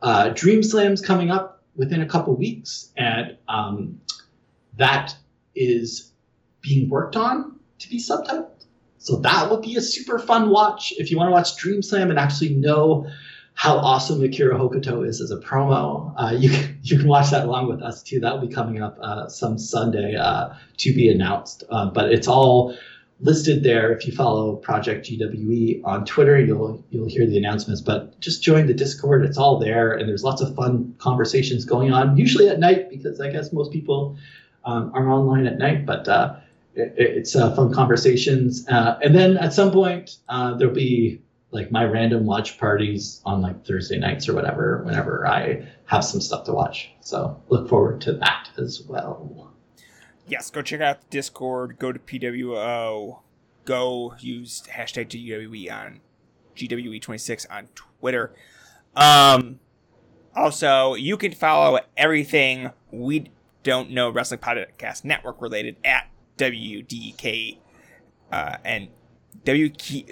Uh, Dream Slam's coming up within a couple weeks, and um, that is being worked on to be subtitled. So that will be a super fun watch if you want to watch Dream Slam and actually know how awesome Akira Hokuto is as a promo. Uh, you can you can watch that along with us too. That will be coming up uh, some Sunday uh, to be announced. Uh, but it's all listed there. If you follow Project GWE on Twitter, you'll you'll hear the announcements. But just join the Discord; it's all there, and there's lots of fun conversations going on. Usually at night because I guess most people um, are online at night. But uh, it, it's uh, fun conversations. Uh, and then at some point uh, there'll be like my random watch parties on like Thursday nights or whatever, whenever I have some stuff to watch. So look forward to that as well. Yes, go check out the Discord. Go to PWO. Go use hashtag GWE on GWE26 on Twitter. Um, also, you can follow everything we don't know wrestling podcast network related at WDK uh, and WK,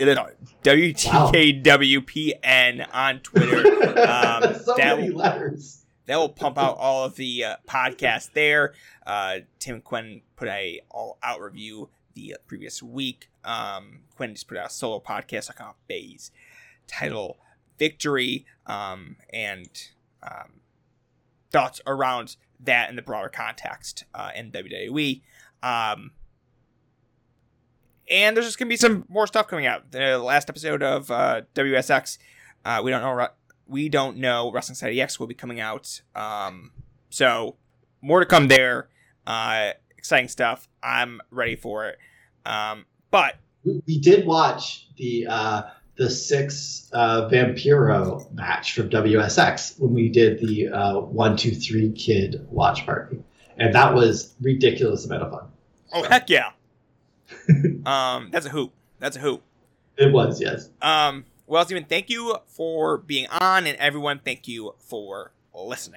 WDKWPN on Twitter. Um, so that many letters. That will pump out all of the uh, podcasts there. Uh, Tim Quinn put a all out review the previous week. Um, Quinn just put out a solo podcast about Bay's title victory um, and um, thoughts around that in the broader context uh, in WWE. Um, and there's just gonna be some more stuff coming out. The last episode of uh, WSX, uh, we don't know we don't know Wrestling Society X will be coming out. Um, so more to come there. Uh, exciting stuff. I'm ready for it. Um, but We, did watch the uh, the six uh, Vampiro match from WSX when we did the uh, one two three kid watch party, and that was ridiculous amount of fun. oh heck yeah, um, that's a hoop. That's a hoop. It was yes. Um, well, Steven, thank you for being on, and everyone, thank you for listening.